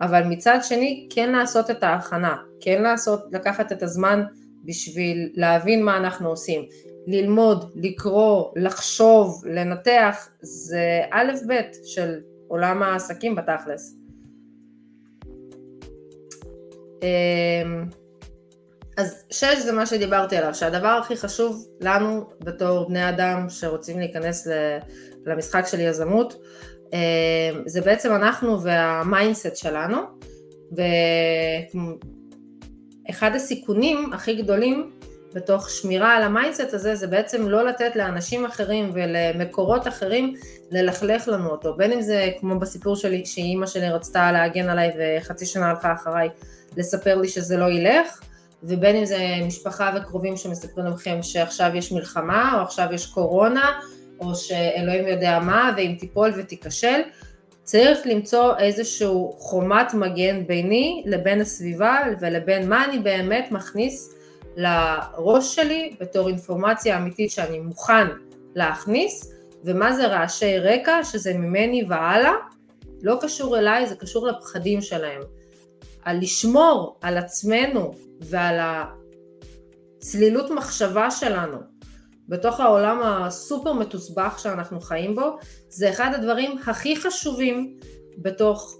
אבל מצד שני, כן לעשות את ההכנה, כן לעשות, לקחת את הזמן בשביל להבין מה אנחנו עושים. ללמוד, לקרוא, לחשוב, לנתח, זה א' ב' של עולם העסקים בתכלס. אז שש זה מה שדיברתי עליו, שהדבר הכי חשוב לנו בתור בני אדם שרוצים להיכנס למשחק של יזמות, אמ, זה בעצם אנחנו וה mindset שלנו, ואחד הסיכונים הכי גדולים בתוך שמירה על ה mindset הזה, זה בעצם לא לתת לאנשים אחרים ולמקורות אחרים ללכלך לנו אותו, בין אם זה כמו בסיפור שלי, שאימא שלי רצתה להגן עליי וחצי שנה הלכה אחריי לספר לי שזה לא ילך, ובין אם זה משפחה וקרובים שמספרים לכם שעכשיו יש מלחמה, או עכשיו יש קורונה, או שאלוהים יודע מה, ואם תיפול ותיכשל, צריך למצוא איזשהו חומת מגן ביני לבין הסביבה ולבין מה אני באמת מכניס לראש שלי בתור אינפורמציה אמיתית שאני מוכן להכניס, ומה זה רעשי רקע, שזה ממני והלאה, לא קשור אליי, זה קשור לפחדים שלהם. על לשמור על עצמנו ועל הצלילות מחשבה שלנו בתוך העולם הסופר מתוסבך שאנחנו חיים בו, זה אחד הדברים הכי חשובים בתוך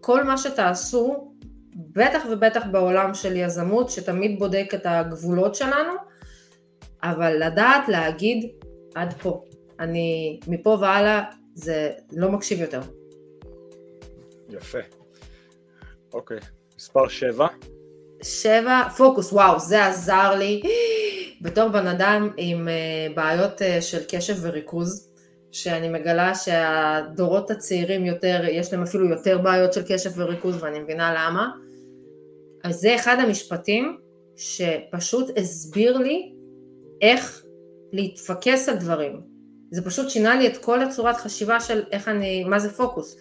כל מה שתעשו, בטח ובטח בעולם של יזמות שתמיד בודק את הגבולות שלנו, אבל לדעת להגיד עד פה. אני מפה והלאה זה לא מקשיב יותר. יפה. אוקיי. מספר 7. 7, פוקוס, וואו, זה עזר לי בתור בן אדם עם uh, בעיות uh, של קשב וריכוז, שאני מגלה שהדורות הצעירים יותר, יש להם אפילו יותר בעיות של קשב וריכוז ואני מבינה למה. אז זה אחד המשפטים שפשוט הסביר לי איך להתפקס על דברים. זה פשוט שינה לי את כל הצורת חשיבה של איך אני, מה זה פוקוס.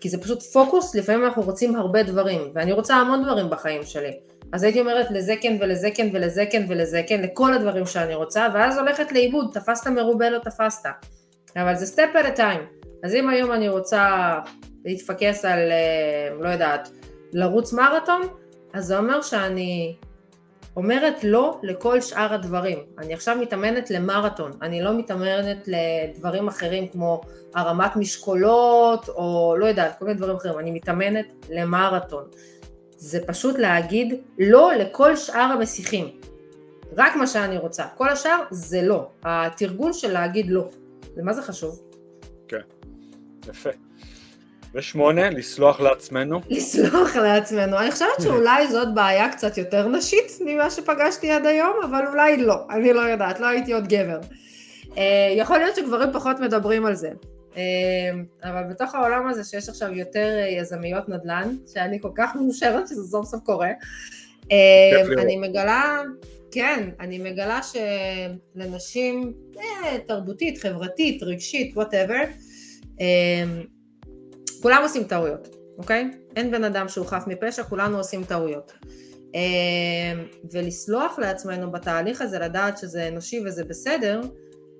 כי זה פשוט פוקוס, לפעמים אנחנו רוצים הרבה דברים, ואני רוצה המון דברים בחיים שלי. אז הייתי אומרת לזה כן ולזה כן ולזה כן ולזה כן, לכל הדברים שאני רוצה, ואז הולכת לאיבוד, תפסת מרובה לא תפסת. אבל זה סטפ at a time. אז אם היום אני רוצה להתפקס על, אה, לא יודעת, לרוץ מרתון, אז זה אומר שאני אומרת לא לכל שאר הדברים. אני עכשיו מתאמנת למרתון, אני לא מתאמנת לדברים אחרים כמו הרמת משקולות או לא יודעת, כל מיני דברים אחרים, אני מתאמנת למרתון. זה פשוט להגיד לא לכל שאר המסיחים. רק מה שאני רוצה. כל השאר זה לא. התרגול של להגיד לא. ומה זה חשוב? כן, יפה. ושמונה, לסלוח לעצמנו. לסלוח לעצמנו. אני חושבת שאולי זאת בעיה קצת יותר נשית ממה שפגשתי עד היום, אבל אולי לא. אני לא יודעת, לא הייתי עוד גבר. אה, יכול להיות שגברים פחות מדברים על זה. אה, אבל בתוך העולם הזה שיש עכשיו יותר אה, יזמיות נדל"ן, שאני כל כך מאושרת שזה סוף סוף קורה, אני מגלה, כן, אני מגלה שלנשים, תרבותית, חברתית, רגשית, וואטאבר, כולם עושים טעויות, אוקיי? אין בן אדם שהוא חף מפשע, כולנו עושים טעויות. אמ, ולסלוח לעצמנו בתהליך הזה, לדעת שזה אנושי וזה בסדר,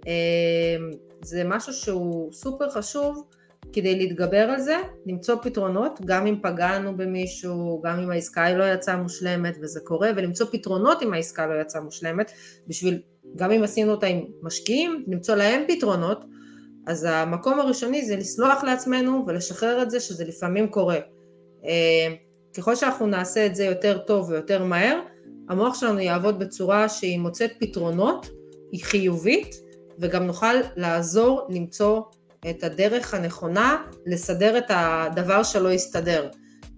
אמ, זה משהו שהוא סופר חשוב כדי להתגבר על זה, למצוא פתרונות, גם אם פגענו במישהו, גם אם העסקה לא יצאה מושלמת, וזה קורה, ולמצוא פתרונות אם העסקה לא יצאה מושלמת, בשביל, גם אם עשינו אותה עם משקיעים, למצוא להם פתרונות, אז המקום הראשוני זה לסלוח לעצמנו ולשחרר את זה שזה לפעמים קורה. אה, ככל שאנחנו נעשה את זה יותר טוב ויותר מהר, המוח שלנו יעבוד בצורה שהיא מוצאת פתרונות, היא חיובית, וגם נוכל לעזור למצוא את הדרך הנכונה לסדר את הדבר שלא יסתדר.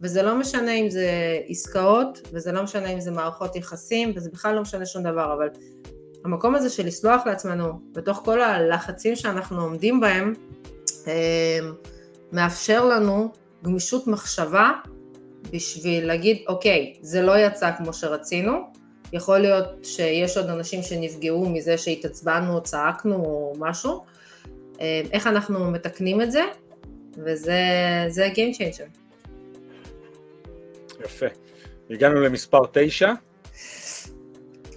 וזה לא משנה אם זה עסקאות, וזה לא משנה אם זה מערכות יחסים, וזה בכלל לא משנה שום דבר, אבל המקום הזה של לסלוח לעצמנו בתוך כל הלחצים שאנחנו עומדים בהם, אה, מאפשר לנו גמישות מחשבה בשביל להגיד, אוקיי, זה לא יצא כמו שרצינו, יכול להיות שיש עוד אנשים שנפגעו מזה שהתעצבנו או צעקנו או משהו, אה, איך אנחנו מתקנים את זה, וזה Game Changer. יפה. הגענו למספר תשע.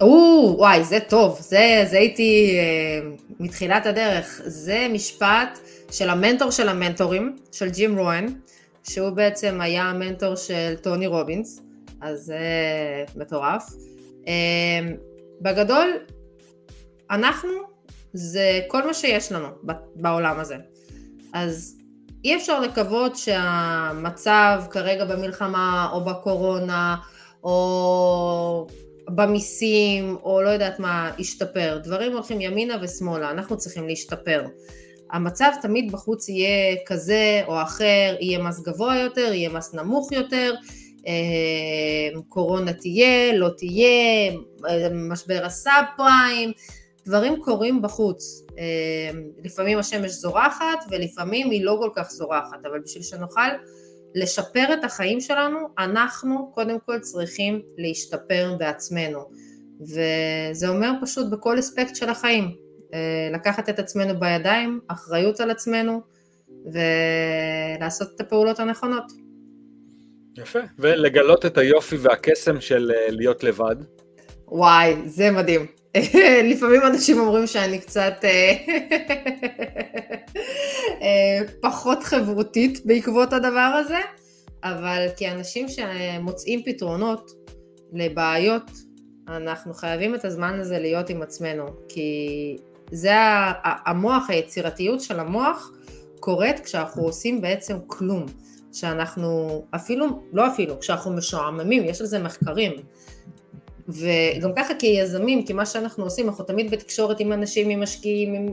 או, וואי, זה טוב, זה, זה הייתי אה, מתחילת הדרך. זה משפט של המנטור של המנטורים, של ג'ים רואן, שהוא בעצם היה המנטור של טוני רובינס, אז זה מטורף. אה, בגדול, אנחנו, זה כל מה שיש לנו בעולם הזה. אז אי אפשר לקוות שהמצב כרגע במלחמה או בקורונה או במיסים או לא יודעת מה ישתפר. דברים הולכים ימינה ושמאלה, אנחנו צריכים להשתפר. המצב תמיד בחוץ יהיה כזה או אחר, יהיה מס גבוה יותר, יהיה מס נמוך יותר, אה, קורונה תהיה, לא תהיה, משבר הסאב פריים, דברים קורים בחוץ. אה, לפעמים השמש זורחת ולפעמים היא לא כל כך זורחת, אבל בשביל שנוכל לשפר את החיים שלנו, אנחנו קודם כל צריכים להשתפר בעצמנו. וזה אומר פשוט בכל אספקט של החיים, לקחת את עצמנו בידיים, אחריות על עצמנו ולעשות את הפעולות הנכונות. יפה, ולגלות את היופי והקסם של להיות לבד. וואי, זה מדהים. לפעמים אנשים אומרים שאני קצת אה, אה, פחות חברותית בעקבות הדבר הזה, אבל כאנשים שמוצאים פתרונות לבעיות, אנחנו חייבים את הזמן הזה להיות עם עצמנו, כי זה המוח, היצירתיות של המוח קורית כשאנחנו עושים בעצם כלום. שאנחנו אפילו, לא אפילו, כשאנחנו משועממים, יש על זה מחקרים. וגם ככה כיזמים, כי מה שאנחנו עושים, אנחנו תמיד בתקשורת עם אנשים, עם משקיעים, עם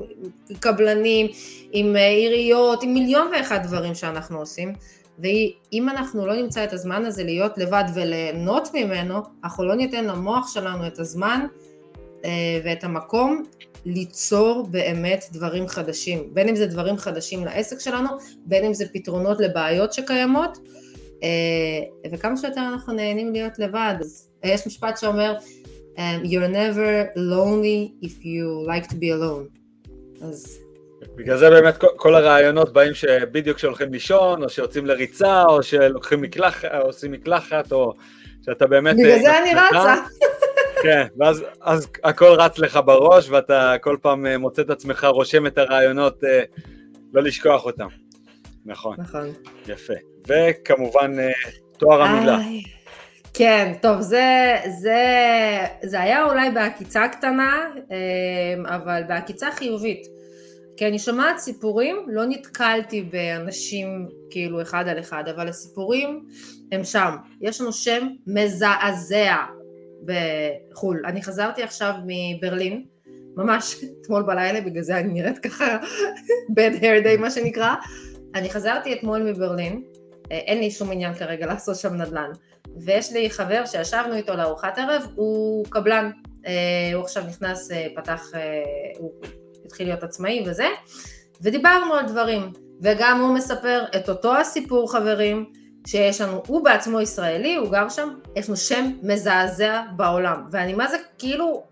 קבלנים, עם אה, עיריות, עם מיליון ואחד דברים שאנחנו עושים. ואם אנחנו לא נמצא את הזמן הזה להיות לבד וליהנות ממנו, אנחנו לא ניתן למוח שלנו את הזמן אה, ואת המקום ליצור באמת דברים חדשים, בין אם זה דברים חדשים לעסק שלנו, בין אם זה פתרונות לבעיות שקיימות, אה, וכמה שיותר אנחנו נהנים להיות לבד. אז יש משפט שאומר, um, you're never lonely if you like to be alone. אז... בגלל זה באמת כל הרעיונות באים שבדיוק כשהולכים לישון, או שיוצאים לריצה, או שלוקחים מקלחת, או עושים מקלחת, או שאתה באמת... בגלל אה, זה אני רצה. כן, ואז אז הכל רץ לך בראש, ואתה כל פעם אה, מוצא את עצמך רושם את הרעיונות, אה, לא לשכוח אותם. נכון. נכון. יפה. וכמובן, תואר המילה. כן, טוב, זה, זה, זה היה אולי בעקיצה קטנה, אבל בעקיצה חיובית. כי אני שומעת סיפורים, לא נתקלתי באנשים כאילו אחד על אחד, אבל הסיפורים הם שם. יש לנו שם מזעזע, בחו"ל. אני חזרתי עכשיו מברלין, ממש אתמול בלילה, בגלל זה אני נראית ככה bad hair day מה שנקרא. אני חזרתי אתמול מברלין, אין לי שום עניין כרגע לעשות שם נדל"ן. ויש לי חבר שישבנו איתו לארוחת ערב, הוא קבלן, אה, הוא עכשיו נכנס, אה, פתח, הוא התחיל להיות עצמאי וזה, ודיברנו על דברים, וגם הוא מספר את אותו הסיפור חברים, שיש לנו, הוא בעצמו ישראלי, הוא גר שם, יש לנו שם מזעזע בעולם, ואני מה זה כאילו,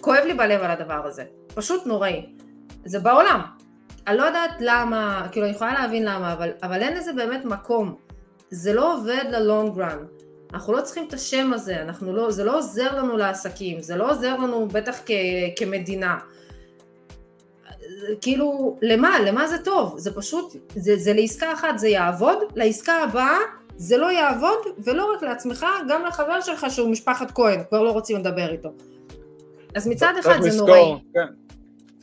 כואב לי בלב על הדבר הזה, פשוט נוראי, זה בעולם, אני לא יודעת למה, כאילו אני יכולה להבין למה, אבל, אבל אין לזה באמת מקום, זה לא עובד ללונג רן, אנחנו לא צריכים את השם הזה, אנחנו לא, זה לא עוזר לנו לעסקים, זה לא עוזר לנו בטח כ, כמדינה. כאילו, למה? למה זה טוב? זה פשוט, זה, זה לעסקה אחת זה יעבוד, לעסקה הבאה זה לא יעבוד, ולא רק לעצמך, גם לחבר שלך שהוא משפחת כהן, כבר לא רוצים לדבר איתו. אז מצד אחד זה נוראי. כן.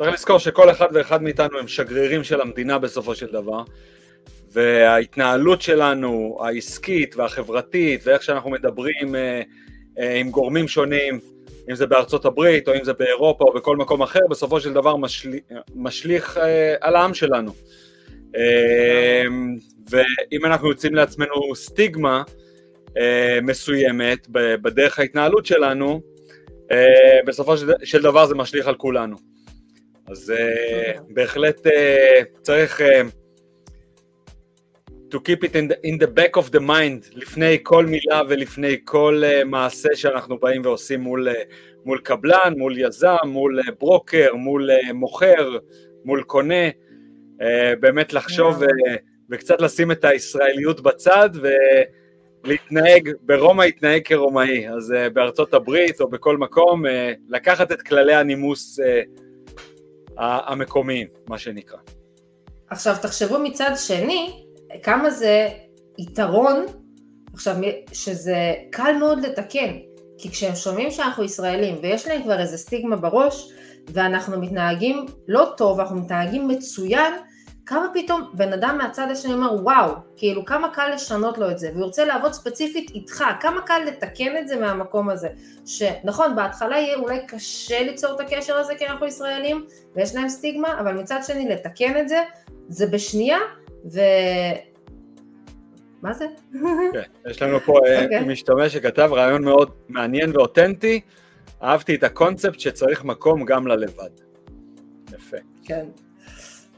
צריך לזכור שכל אחד ואחד מאיתנו הם שגרירים של המדינה בסופו של דבר, וההתנהלות שלנו, העסקית והחברתית, ואיך שאנחנו מדברים אה, אה, עם גורמים שונים, אם זה בארצות הברית, או אם זה באירופה, או בכל מקום אחר, בסופו של דבר משל... משליך אה, על העם שלנו. אה, ואם אנחנו יוצאים לעצמנו סטיגמה אה, מסוימת בדרך ההתנהלות שלנו, אה, בסופו של דבר זה משליך על כולנו. אז אה, בהחלט אה, צריך אה, to keep it in the, in the back of the mind, לפני כל מילה ולפני כל uh, מעשה שאנחנו באים ועושים מול, uh, מול קבלן, מול יזם, מול uh, ברוקר, מול uh, מוכר, מול קונה, uh, באמת לחשוב uh, וקצת לשים את הישראליות בצד ו, להתנהג, ברומא התנהג כרומאי, אז uh, בארצות הברית או בכל מקום, uh, לקחת את כללי הנימוס uh, המקומיים, מה שנקרא. עכשיו תחשבו מצד שני, כמה זה יתרון, עכשיו שזה קל מאוד לתקן, כי כשהם שומעים שאנחנו ישראלים ויש להם כבר איזה סטיגמה בראש ואנחנו מתנהגים לא טוב, אנחנו מתנהגים מצוין, כמה פתאום בן אדם מהצד השני אומר וואו, כאילו כמה קל לשנות לו את זה, והוא ירצה לעבוד ספציפית איתך, כמה קל לתקן את זה מהמקום הזה, שנכון בהתחלה יהיה אולי קשה ליצור את הקשר הזה כי אנחנו ישראלים ויש להם סטיגמה, אבל מצד שני לתקן את זה, זה בשנייה, ו... מה זה? כן, יש לנו פה okay. אוקיי. משתמש שכתב רעיון מאוד מעניין ואותנטי, אהבתי את הקונספט שצריך מקום גם ללבד. יפה. כן.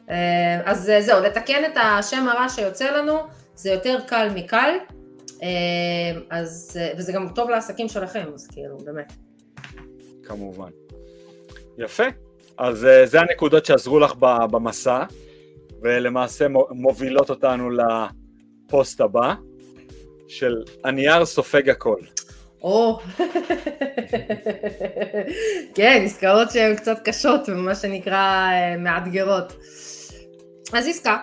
אה, אז זהו, לתקן את השם הרע שיוצא לנו, זה יותר קל מקל, אה, אז, וזה גם טוב לעסקים שלכם, אז כאילו, באמת. כמובן. יפה. אז אה, זה הנקודות שעזרו לך במסע, ולמעשה מובילות אותנו לפוסט הבא, של הנייר סופג הכל. או, כן, עסקאות שהן קצת קשות ומה שנקרא מאתגרות. אז עסקה.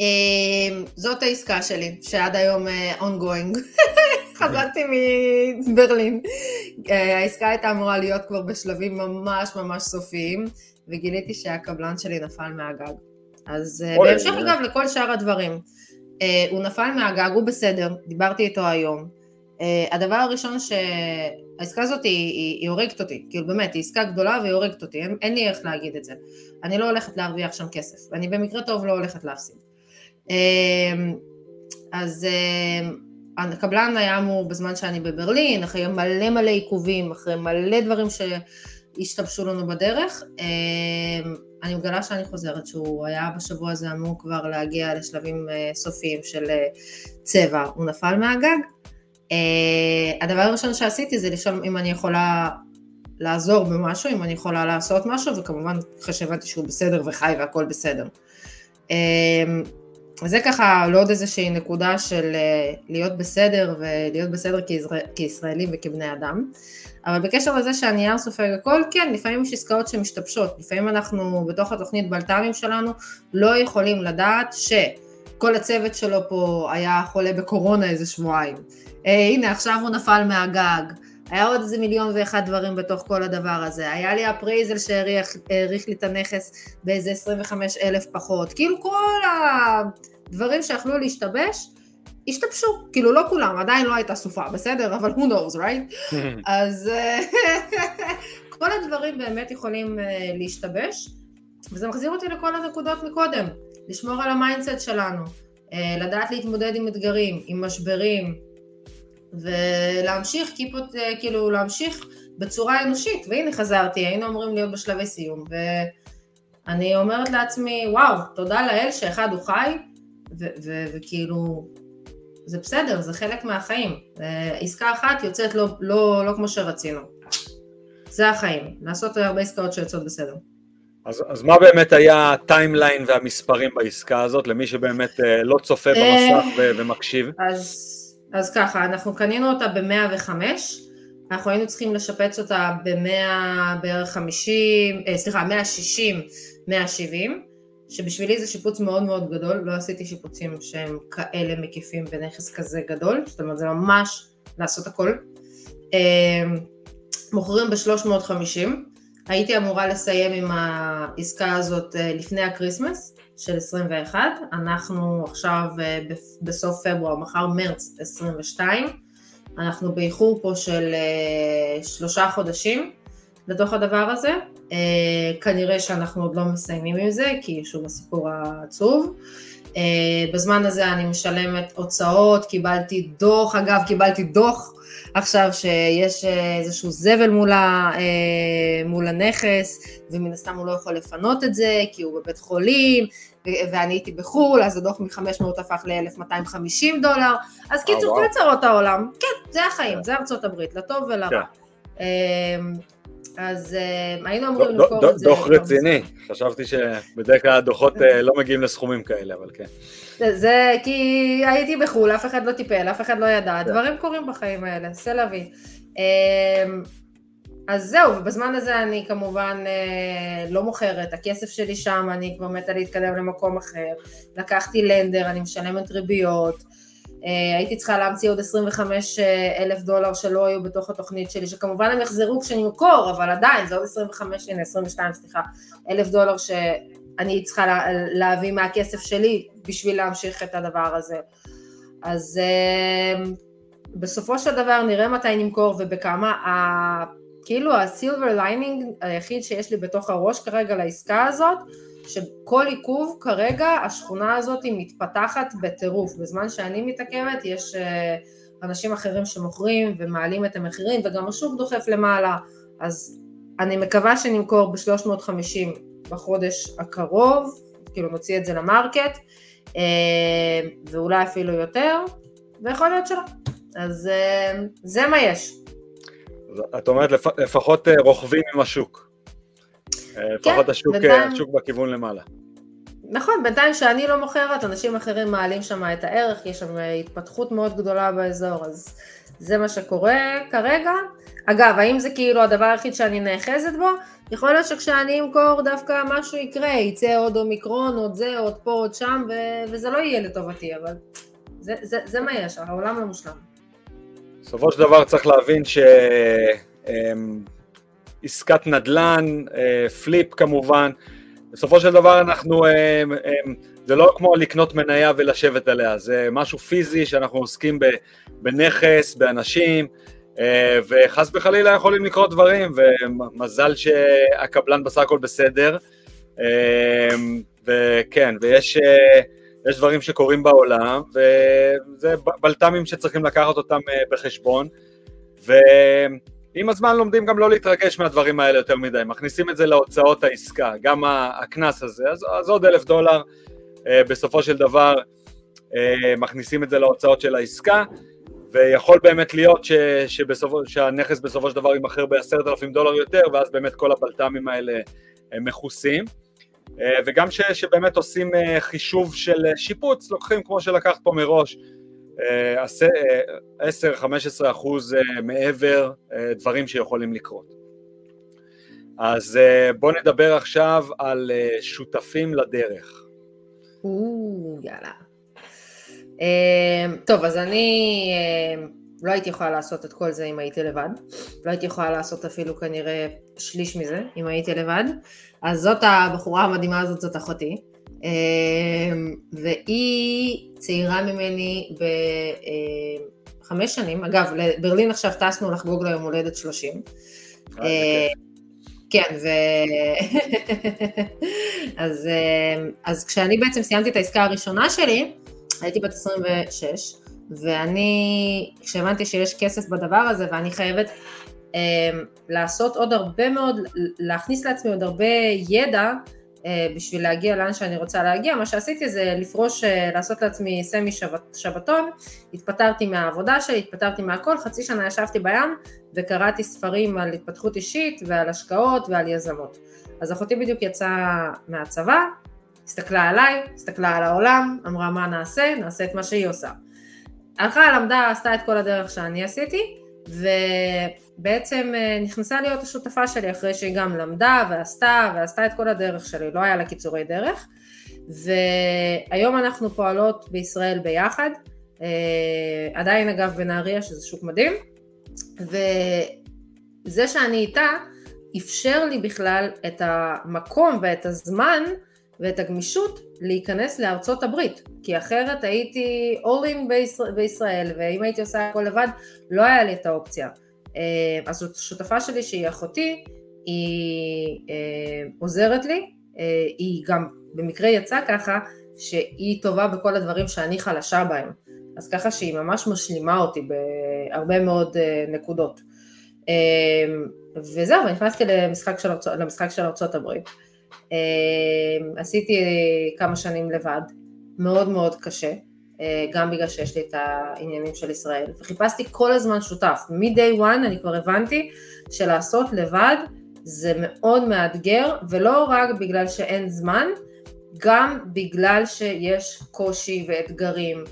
אמ, זאת העסקה שלי, שעד היום אה, ongoing. חזרתי מברלין. אה, העסקה הייתה אמורה להיות כבר בשלבים ממש ממש סופיים, וגיליתי שהקבלן שלי נפל מהגג. אז אה, בהמשך אגב לכל שאר הדברים. הוא נפל מהגג, הוא בסדר, דיברתי איתו היום. הדבר הראשון העסקה הזאת היא, היא, היא הורגת אותי, כאילו באמת, היא עסקה גדולה והיא הורגת אותי, אין, אין לי איך להגיד את זה. אני לא הולכת להרוויח שם כסף, ואני במקרה טוב לא הולכת להפסיד. אמ, אז אמ, הקבלן היה אמור בזמן שאני בברלין, אחרי מלא מלא עיכובים, אחרי מלא דברים שהשתבשו לנו בדרך, אמ, אני מגלה שאני חוזרת שהוא היה בשבוע הזה אמור כבר להגיע לשלבים אה, סופיים של אה, צבע, הוא נפל מהגג, הדבר הראשון שעשיתי זה לשאול אם אני יכולה לעזור במשהו, אם אני יכולה לעשות משהו, וכמובן אחרי שהבנתי שהוא בסדר וחי והכל בסדר. Uh, זה ככה לא עוד איזושהי נקודה של uh, להיות בסדר ולהיות בסדר כישראל, כישראלים וכבני אדם. אבל בקשר לזה שהנייר סופג הכל, כן, לפעמים יש עסקאות שמשתבשות, לפעמים אנחנו בתוך התוכנית בלת"מים שלנו לא יכולים לדעת שכל הצוות שלו פה היה חולה בקורונה איזה שבועיים. אה, הנה עכשיו הוא נפל מהגג, היה עוד איזה מיליון ואחד דברים בתוך כל הדבר הזה, היה לי appraisal שהעריך לי את הנכס באיזה 25 אלף פחות, כאילו כל הדברים שיכלו להשתבש, השתבשו, כאילו לא כולם, עדיין לא הייתה סופה, בסדר? אבל who knows, right? אז כל הדברים באמת יכולים אה, להשתבש, וזה מחזיר אותי לכל הנקודות מקודם, לשמור על ה mindset שלנו, אה, לדעת להתמודד עם אתגרים, עם משברים, ולהמשיך, כיפות, אה, כאילו להמשיך בצורה אנושית, והנה חזרתי, היינו אמורים להיות בשלבי סיום, ואני אומרת לעצמי, וואו, תודה לאל שאחד הוא חי, וכאילו, זה בסדר, זה חלק מהחיים. אה, עסקה אחת יוצאת לא, לא, לא כמו שרצינו. זה החיים, לעשות הרבה עסקאות שיוצאות בסדר. אז, אז מה באמת היה הטיימליין והמספרים בעסקה הזאת, למי שבאמת אה, לא צופה במסך ומקשיב? אז אז ככה, אנחנו קנינו אותה ב-105, אנחנו היינו צריכים לשפץ אותה ב-100, בערך 50, אה, סליחה, 160, 170, שבשבילי זה שיפוץ מאוד מאוד גדול, לא עשיתי שיפוצים שהם כאלה מקיפים בנכס כזה גדול, זאת אומרת זה ממש לעשות הכל. אה, מוכרים ב-350, הייתי אמורה לסיים עם העסקה הזאת אה, לפני ה Christmas, של 21, אנחנו עכשיו אה, בסוף פברואר, מחר מרץ 22, אנחנו באיחור פה של אה, שלושה חודשים לתוך הדבר הזה, אה, כנראה שאנחנו עוד לא מסיימים עם זה, כי שוב הסיפור העצוב. בזמן הזה אני משלמת הוצאות, קיבלתי דוח, אגב קיבלתי דוח עכשיו שיש איזשהו זבל מול, ה, מול הנכס, ומן הסתם הוא לא יכול לפנות את זה, כי הוא בבית חולים, ואני הייתי בחו"ל, אז הדוח מ-500 הפך ל-1250 דולר, אז קיצור, כל צרות העולם, כן, זה החיים, זה ארצות הברית, לטוב ולרע. אז uh, היינו אמורים למכור את זה. דוח רציני, חשבתי שבדרך כלל הדוחות uh, לא מגיעים לסכומים כאלה, אבל כן. זה, כי הייתי בחו"ל, אף אחד לא טיפל, אף אחד לא ידע, כן. דברים קורים בחיים האלה, סלווי. אמ, אז זהו, ובזמן הזה אני כמובן אה, לא מוכרת, הכסף שלי שם, אני כבר מתה להתקדם למקום אחר, לקחתי לנדר, אני משלמת ריביות, אה, הייתי צריכה להמציא עוד 25 אלף דולר שלא היו בתוך התוכנית שלי, שכמובן הם יחזרו כשאני מקור, אבל עדיין זה עוד 25, הנה 22 סליחה, אלף דולר שאני צריכה לה, להביא מהכסף שלי בשביל להמשיך את הדבר הזה. אז אה, בסופו של דבר נראה מתי נמכור ובכמה, כאילו ה silver lining היחיד שיש לי בתוך הראש כרגע לעסקה הזאת, שכל עיכוב כרגע השכונה הזאת היא מתפתחת בטירוף, בזמן שאני מתעכבת יש אה, אנשים אחרים שמוכרים ומעלים את המחירים וגם השוק דוחף למעלה, אז אני מקווה שנמכור ב-350 בחודש הקרוב, כאילו נוציא את זה למרקט, אה, ואולי אפילו יותר, ויכול להיות שלא. אז אה, זה מה יש. את אומרת לפחות רוכבים עם השוק. אה, כן, לפחות השוק, אה, בינתיים... השוק בכיוון למעלה. נכון, בינתיים שאני לא מוכרת, אנשים אחרים מעלים שם את הערך, יש שם אה, התפתחות מאוד גדולה באזור, אז זה מה שקורה כרגע. אגב, האם זה כאילו הדבר היחיד שאני נאחזת בו? יכול להיות שכשאני אמכור דווקא משהו יקרה, יצא עוד אומיקרון, עוד זה, עוד פה, עוד שם, ו- וזה לא יהיה לטובתי, אבל זה, זה, זה מה יש, העולם לא מושלם. בסופו של דבר צריך להבין ש... עסקת נדל"ן, אה, פליפ כמובן. בסופו של דבר אנחנו, אה, אה, זה לא כמו לקנות מניה ולשבת עליה, זה משהו פיזי שאנחנו עוסקים בנכס, באנשים, וחס וחלילה יכולים לקרות דברים, ומזל שהקבלן בסך הכל בסדר. וכן, ויש יש דברים שקורים בעולם, וזה בלת"מים שצריכים לקחת אותם בחשבון. ו... עם הזמן לומדים גם לא להתרגש מהדברים האלה יותר מדי, מכניסים את זה להוצאות העסקה, גם הקנס הזה, אז, אז עוד אלף דולר אה, בסופו של דבר אה, מכניסים את זה להוצאות של העסקה, ויכול באמת להיות ש, שבסופו, שהנכס בסופו של דבר יימכר בעשרת אלפים דולר יותר, ואז באמת כל הבלת"מים האלה הם מכוסים. אה, וגם ש, שבאמת עושים אה, חישוב של שיפוץ, לוקחים כמו שלקחת פה מראש, 10-15 אה, אחוז אה, מעבר אה, דברים שיכולים לקרות. אז בואו נדבר עכשיו על שותפים לדרך. יאללה. טוב, אז אני לא הייתי יכולה לעשות את כל זה אם הייתי לבד. לא הייתי יכולה לעשות אפילו כנראה שליש מזה אם הייתי לבד. אז זאת הבחורה המדהימה הזאת, זאת אחותי. אמ, והיא צעירה ממני בחמש שנים, אגב, לברלין עכשיו טסנו לחגוג ליום הולדת שלושים. אה, כן, ו... אז, אמ, אז כשאני בעצם סיימתי את העסקה הראשונה שלי, הייתי בת 26, ואני, כשהבנתי שיש כסף בדבר הזה ואני חייבת אמ, לעשות עוד הרבה מאוד, להכניס לעצמי עוד הרבה ידע, בשביל להגיע לאן שאני רוצה להגיע, מה שעשיתי זה לפרוש, אה, לעשות לעצמי סמי שבת, שבתון, התפטרתי מהעבודה שלי, התפטרתי מהכל, חצי שנה ישבתי בים וקראתי ספרים על התפתחות אישית ועל השקעות ועל יזמות. אז אחותי בדיוק יצאה מהצבא, הסתכלה עליי, הסתכלה על העולם, אמרה מה נעשה, נעשה את מה שהיא עושה. הלכה, למדה, עשתה את כל הדרך שאני עשיתי, ובעצם אה, נכנסה להיות השותפה שלי אחרי שהיא גם למדה ועשתה ועשתה את כל הדרך שלי, לא היה לה קיצורי דרך. והיום אנחנו פועלות בישראל ביחד, אה, עדיין אגב בנהריה שזה שוק מדהים, וזה שאני איתה אפשר לי בכלל את המקום ואת הזמן ואת הגמישות להיכנס לארצות הברית, כי אחרת הייתי all in בישראל, בישראל ואם הייתי עושה הכל לבד לא היה לי את האופציה. אה, אז השותפה שלי שהיא אחותי, היא אה, עוזרת לי, אה, היא גם במקרה יצאה ככה שהיא טובה בכל הדברים שאני חלשה בהם, אז ככה שהיא ממש משלימה אותי בהרבה מאוד נקודות. וזהו, נכנסתי למשחק של ארצות הברית. אמ, עשיתי כמה שנים לבד, מאוד מאוד קשה, אה, גם בגלל שיש לי את העניינים של ישראל, וחיפשתי כל הזמן שותף. מ-day one אני כבר הבנתי שלעשות לבד זה מאוד מאתגר, ולא רק בגלל שאין זמן, גם בגלל שיש קושי ואתגרים,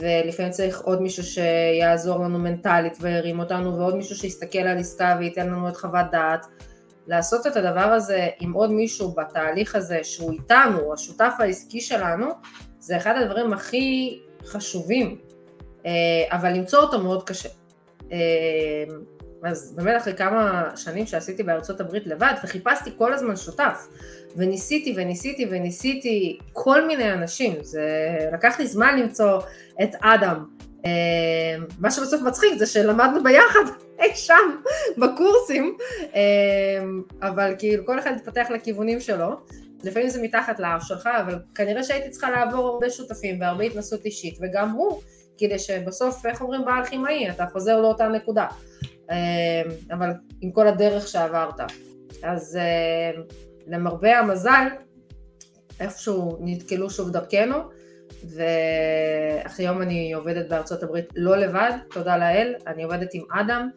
ולפעמים צריך עוד מישהו שיעזור לנו מנטלית וירים אותנו, ועוד מישהו שיסתכל על עסקה וייתן לנו את חוות דעת. לעשות את הדבר הזה עם עוד מישהו בתהליך הזה שהוא איתנו, השותף העסקי שלנו, זה אחד הדברים הכי חשובים, אה, אבל למצוא אותו מאוד קשה. אה, אז באמת אחרי כמה שנים שעשיתי בארצות הברית לבד, וחיפשתי כל הזמן שותף, וניסיתי וניסיתי וניסיתי כל מיני אנשים, זה לקח לי זמן למצוא את אדם. אה, מה שבסוף מצחיק זה שלמדנו ביחד אי שם בקורסים, אבל כאילו כל אחד התפתח לכיוונים שלו. לפעמים זה מתחת לאף שלך, אבל כנראה שהייתי צריכה לעבור הרבה שותפים והרבה התנסות אישית, וגם הוא, כדי שבסוף, איך אומרים באלכימאי, אתה חוזר לאותה נקודה. אמ, אבל עם כל הדרך שעברת. אז אמ, למרבה המזל, איפשהו נתקלו שוב דרכנו, והיום אני עובדת בארצות הברית לא לבד, תודה לאל, אני עובדת עם אדם,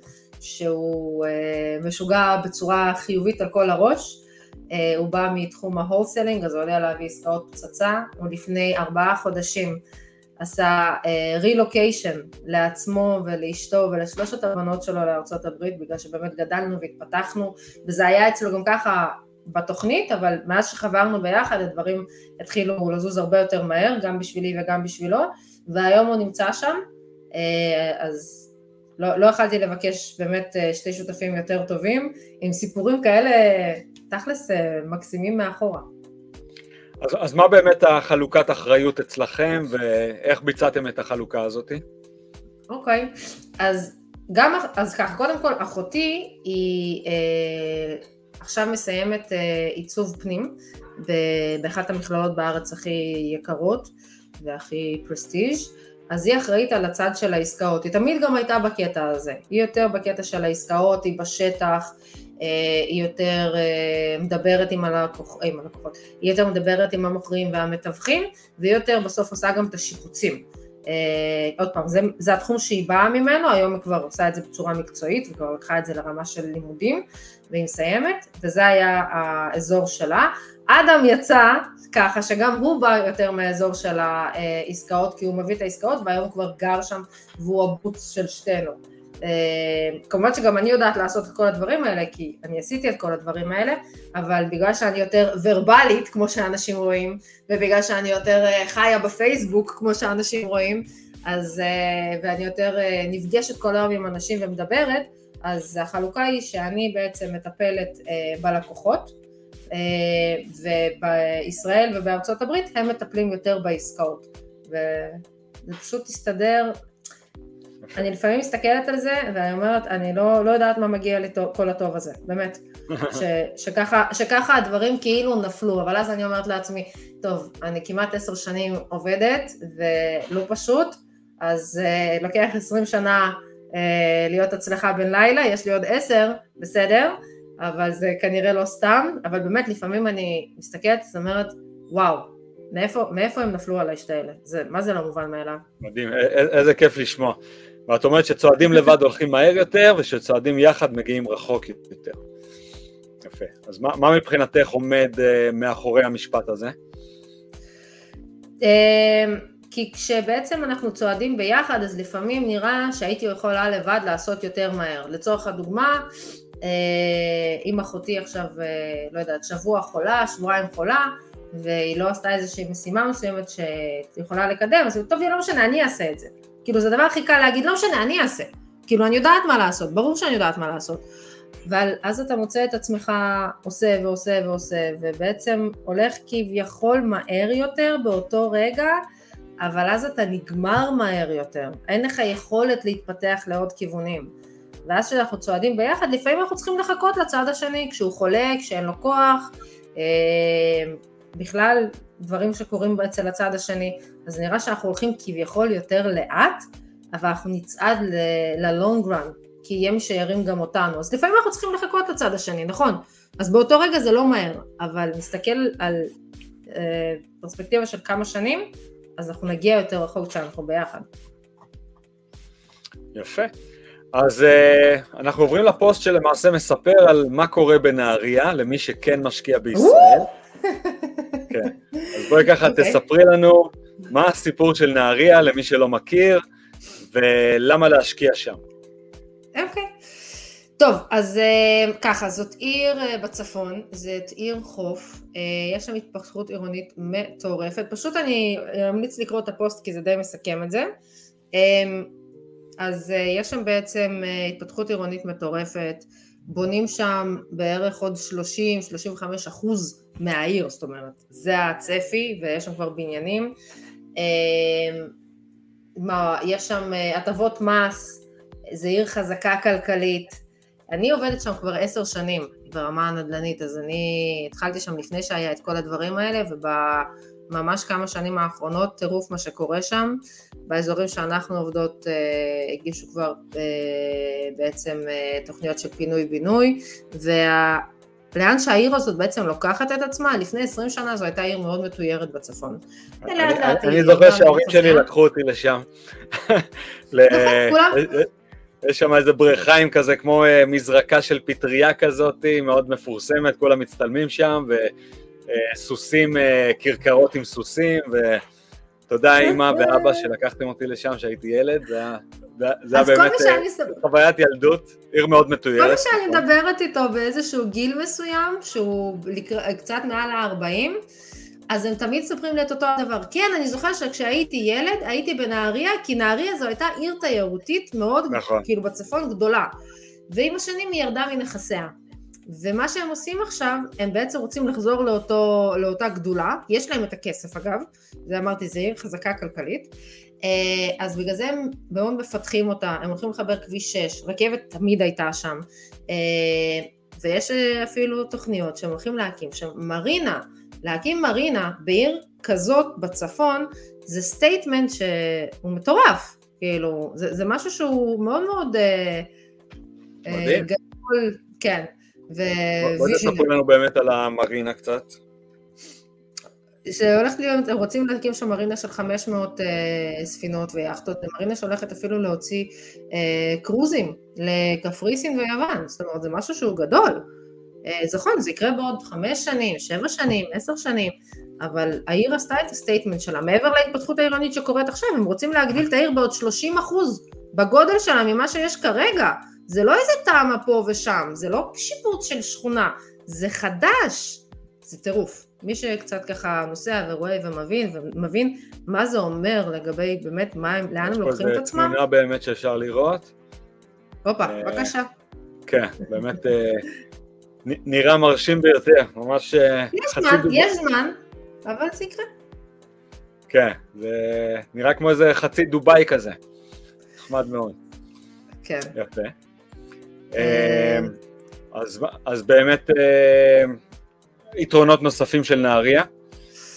שהוא אה, משוגע בצורה חיובית על כל הראש. אה, הוא בא מתחום ה wholesaling, אז הוא יודע להביא עסקאות פצצה, הוא לפני ארבעה חודשים עשה רילוקיישן uh, לעצמו ולאשתו ולשלושת הבנות שלו לארצות הברית, בגלל שבאמת גדלנו והתפתחנו, וזה היה אצלו גם ככה בתוכנית, אבל מאז שחברנו ביחד הדברים התחילו לזוז הרבה יותר מהר, גם בשבילי וגם בשבילו, והיום הוא נמצא שם, uh, אז לא, לא יכלתי לבקש באמת uh, שתי שותפים יותר טובים, עם סיפורים כאלה תכלס אה, מקסימים מאחורה. אז, אז מה באמת החלוקת אחריות אצלכם ואיך ביצעתם את החלוקה הזאת? אוקיי, okay. אז גם, אז ככה, קודם כל אחותי היא אה, עכשיו מסיימת אה, עיצוב פנים באחת המכללות בארץ הכי יקרות והכי פרסטיג' אז היא אחראית על הצד של העסקאות, היא תמיד גם הייתה בקטע הזה, היא יותר בקטע של העסקאות, היא בשטח, אה, היא יותר אה, מדברת עם, הלקוח, עם הלקוחות, היא יותר מדברת עם המוכרים והמתווכים, והיא יותר בסוף עושה גם את השיפוצים. עוד פעם, זה, זה התחום שהיא באה ממנו, היום היא כבר עושה את זה בצורה מקצועית, וכבר לקחה את זה לרמה של לימודים, והיא מסיימת, וזה היה האזור שלה. אדם יצא ככה שגם הוא בא יותר מהאזור של העסקאות, כי הוא מביא את העסקאות, והיום הוא כבר גר שם, והוא הבוץ של שתינו. אה, כמובן שגם אני יודעת לעשות את כל הדברים האלה, כי אני עשיתי את כל הדברים האלה, אבל בגלל שאני יותר ורבלית, כמו שאנשים רואים, ובגלל שאני יותר אה, חיה בפייסבוק, כמו שאנשים רואים, אז, אה, ואני יותר נפגשת כל היום עם אנשים ומדברת, אז החלוקה היא שאני בעצם מטפלת בלקוחות, ובישראל ובארצות הברית הם מטפלים יותר בעסקאות. וזה פשוט הסתדר אני לפעמים מסתכלת על זה, ואני אומרת, אני לא, לא יודעת מה מגיע לי כל הטוב הזה, באמת. ש, שככה, שככה הדברים כאילו נפלו, אבל אז אני אומרת לעצמי, טוב, אני כמעט עשר שנים עובדת, ולא פשוט, אז uh, לוקח עשרים שנה להיות הצלחה בן לילה, יש לי עוד עשר, בסדר, אבל זה כנראה לא סתם, אבל באמת לפעמים אני מסתכלת, זאת אומרת, וואו, מאיפה, מאיפה הם נפלו על האשת האלה? זה, מה זה לא מובן מאליו? מדהים, איזה כיף לשמוע. ואת אומרת שצועדים לבד הולכים מהר יותר, ושצועדים יחד מגיעים רחוק יותר. יפה. אז מה, מה מבחינתך עומד uh, מאחורי המשפט הזה? Uh, כי כשבעצם אנחנו צועדים ביחד, אז לפעמים נראה שהייתי יכולה לבד לעשות יותר מהר. לצורך הדוגמה, uh, אם אחותי עכשיו, uh, לא יודעת, שבוע חולה, שבועיים חולה, והיא לא עשתה איזושהי משימה מסוימת שיכולה לקדם, אז טוב, לא משנה, אני אעשה את זה. כאילו זה הדבר הכי קל להגיד, לא משנה, אני אעשה. כאילו אני יודעת מה לעשות, ברור שאני יודעת מה לעשות. אבל אז אתה מוצא את עצמך עושה ועושה ועושה, ובעצם הולך כביכול מהר יותר באותו רגע, אבל אז אתה נגמר מהר יותר. אין לך יכולת להתפתח לעוד כיוונים. ואז כשאנחנו צועדים ביחד, לפעמים אנחנו צריכים לחכות לצד השני, כשהוא חולה, כשאין לו כוח, אה, בכלל דברים שקורים אצל הצד השני, אז נראה שאנחנו הולכים כביכול יותר לאט, אבל אנחנו נצעד ל-long run, כי יהיה מי שירים גם אותנו. אז לפעמים אנחנו צריכים לחכות לצד השני, נכון? אז באותו רגע זה לא מהר, אבל נסתכל על אה, פרספקטיבה של כמה שנים, אז אנחנו נגיע יותר רחוק כשאנחנו ביחד. יפה. אז uh, אנחנו עוברים לפוסט שלמעשה מספר על מה קורה בנהריה, למי שכן משקיע בישראל. כן. אז בואי ככה okay. אוקיי. תספרי לנו מה הסיפור של נהריה למי שלא מכיר, ולמה להשקיע שם. אוקיי. Okay. טוב, אז uh, ככה, זאת עיר uh, בצפון, זאת עיר חוף, uh, יש שם התפתחות עירונית מטורפת, פשוט אני אמליץ לקרוא את הפוסט כי זה די מסכם את זה. אז יש שם בעצם התפתחות עירונית מטורפת, בונים שם בערך עוד 30-35 אחוז מהעיר, זאת אומרת, זה הצפי ויש שם כבר בניינים. יש שם הטבות מס, זו עיר חזקה כלכלית, אני עובדת שם כבר עשר שנים ברמה הנדל"נית, אז אני התחלתי שם לפני שהיה את כל הדברים האלה, ובממש כמה שנים האחרונות טירוף מה שקורה שם. באזורים שאנחנו עובדות אה, הגישו כבר אה, בעצם אה, תוכניות של פינוי-בינוי, וה... לאן שהעיר הזאת בעצם לוקחת את עצמה, לפני 20 שנה זו הייתה עיר מאוד מתוירת בצפון. אני זוכר שההורים שלי לקחו אותי לשם. נכון, כולם. יש שם איזה בריכה עם כזה, כמו אה, מזרקה של פטריה כזאת, מאוד מפורסמת, כולם מצטלמים שם, וסוסים, אה, כרכרות עם סוסים, ותודה אימא ואבא שלקחתם אותי לשם כשהייתי ילד, זה היה באמת אה, חוויית ילדות, עיר מאוד מתוירת. כל מה שאני מדברת איתו באיזשהו גיל מסוים, שהוא קצת מעל ה-40, אז הם תמיד מספרים לי את אותו הדבר. כן, אני זוכרת שכשהייתי ילד, הייתי בנהריה, כי נהריה זו הייתה עיר תיירותית מאוד, נכון. כאילו בצפון גדולה. ועם השנים היא ירדה מנכסיה. ומה שהם עושים עכשיו, הם בעצם רוצים לחזור לאותו, לאותה גדולה, יש להם את הכסף אגב, זה אמרתי, זה עיר חזקה כלכלית, אה, אז בגלל זה הם מאוד מפתחים אותה, הם הולכים לחבר כביש 6, רכבת תמיד הייתה שם, אה, ויש אפילו תוכניות שהם הולכים להקים שם מרינה, להקים מרינה בעיר כזאת בצפון, זה statement שהוא מטורף, כאילו, זה, זה משהו שהוא מאוד מאוד אה, אה, מדהים. גדול, כן, visionary. בוא תספר לנו באמת על המרינה קצת. שהולך להיות, הם רוצים להקים שם מרינה של 500 אה, ספינות ויאכטות, מרינה שהולכת אפילו להוציא אה, קרוזים לקפריסין ויוון, זאת אומרת זה משהו שהוא גדול. אה, זה נכון, זה יקרה בעוד חמש שנים, שבע שנים, עשר שנים, אבל העיר עשתה את ה statement שלה, מעבר להתפתחות העירונית שקורית עכשיו, הם רוצים להגדיל את העיר בעוד 30 אחוז בגודל שלה ממה שיש כרגע. זה לא איזה טעמה פה ושם, זה לא שיפוץ של שכונה, זה חדש, זה טירוף. מי שקצת ככה נוסע ורואה ומבין, ומבין מה זה אומר לגבי באמת מה הם, לאן הם לוקחים את עצמם. יש פה תמונה באמת שאפשר לראות. הופה, אה, בבקשה. כן, באמת אה, נראה מרשים ביותר, ממש אה, יש זמן, יש זמן, אבל זה יקרה. כן, זה נראה כמו איזה חצי דובאי כזה, נחמד מאוד. כן. יפה. אה, אז, אז באמת אה, יתרונות נוספים של נהריה.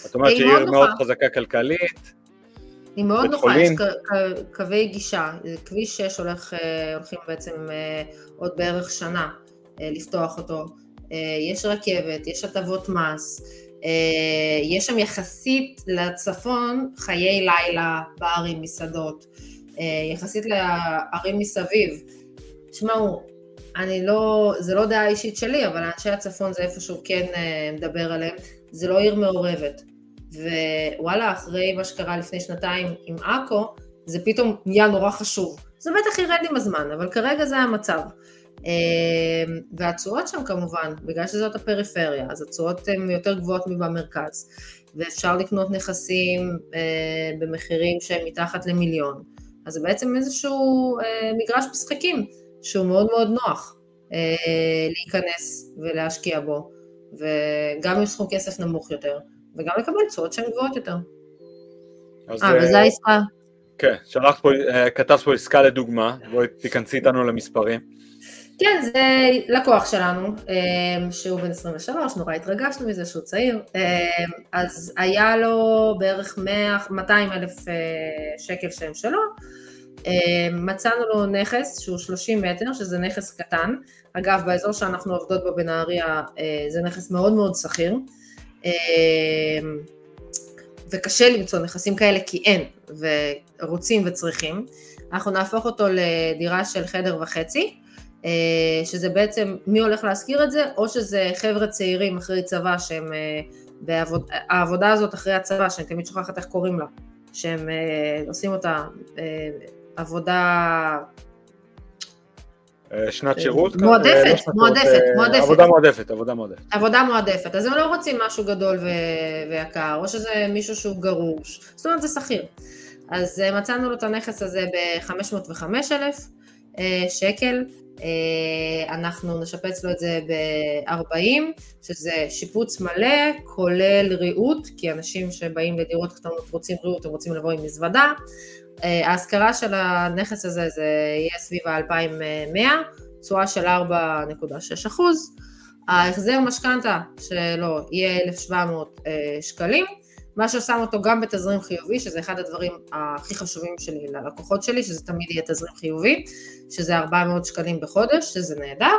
את אומרת שהיא עיר מאוד חזקה כלכלית. היא מאוד נוחה, יש קווי גישה, כביש 6 הולך, הולכים בעצם עוד בערך שנה לפתוח אותו. אה, יש רכבת, יש הטבות מס, אה, יש שם יחסית לצפון חיי לילה, ברים, מסעדות, אה, יחסית לערים מסביב. תשמעו, אני לא, זה לא דעה אישית שלי, אבל אנשי הצפון זה איפשהו כן מדבר עליהם, זה לא עיר מעורבת. ווואלה, אחרי מה שקרה לפני שנתיים עם עכו, זה פתאום נהיה נורא חשוב. זה בטח ירד עם הזמן, אבל כרגע זה המצב. אמ, והתשואות שם כמובן, בגלל שזאת הפריפריה, אז התשואות הן יותר גבוהות מבמרכז, ואפשר לקנות נכסים אה, במחירים שהם מתחת למיליון. אז זה בעצם איזשהו אה, מגרש משחקים שהוא מאוד מאוד נוח אה, להיכנס ולהשקיע בו, וגם עם סכום כסף נמוך יותר, וגם לקבל תשואות שהן גבוהות יותר. אה, וזה העסקה. כן, שלחת פה, כתבת פה עסקה לדוגמה, בואי תיכנסי איתנו למספרים. כן, זה לקוח שלנו, אמ, שהוא בן 23, נורא התרגשנו מזה שהוא צעיר, אמ, אז היה לו בערך 100, 200 אלף אה, שקל שהם שלו, אמ, מצאנו לו נכס שהוא 30 מטר, שזה נכס קטן, אגב באזור שאנחנו עובדות בו בנהריה אה, זה נכס מאוד מאוד שכיר, וקשה למצוא נכסים כאלה כי אין, ורוצים וצריכים, אנחנו נהפוך אותו לדירה של חדר וחצי, שזה בעצם מי הולך להשכיר את זה, או שזה חבר'ה צעירים אחרי צבא שהם, אה, בעבוד, העבודה הזאת אחרי הצבא, שאני תמיד שוכחת איך קוראים לה, שהם אה, עושים אותה עבודה... שנת שירות? מועדפת, לא מועדפת, מועדפת. עבודה מועדפת, עבודה מועדפת. עבודה מועדפת, אז הם לא רוצים משהו גדול ויקר, או שזה מישהו שהוא גרוש, זאת אומרת זה שכיר. אז מצאנו לו את הנכס הזה ב-505,000 שקל, אה, אנחנו נשפץ לו את זה ב-40, שזה שיפוץ מלא, כולל ריהוט, כי אנשים שבאים לדירות קטנות רוצים ריהוט, הם רוצים לבוא עם מזוודה. אה, ההשכרה של הנכס הזה זה יהיה סביב ה-2100, תשואה של 4.6 אחוז. ההחזר משכנתה שלו יהיה 1,700 אה, שקלים. מה ששם אותו גם בתזרים חיובי, שזה אחד הדברים הכי חשובים שלי ללקוחות שלי, שזה תמיד יהיה תזרים חיובי, שזה 400 שקלים בחודש, שזה נהדר.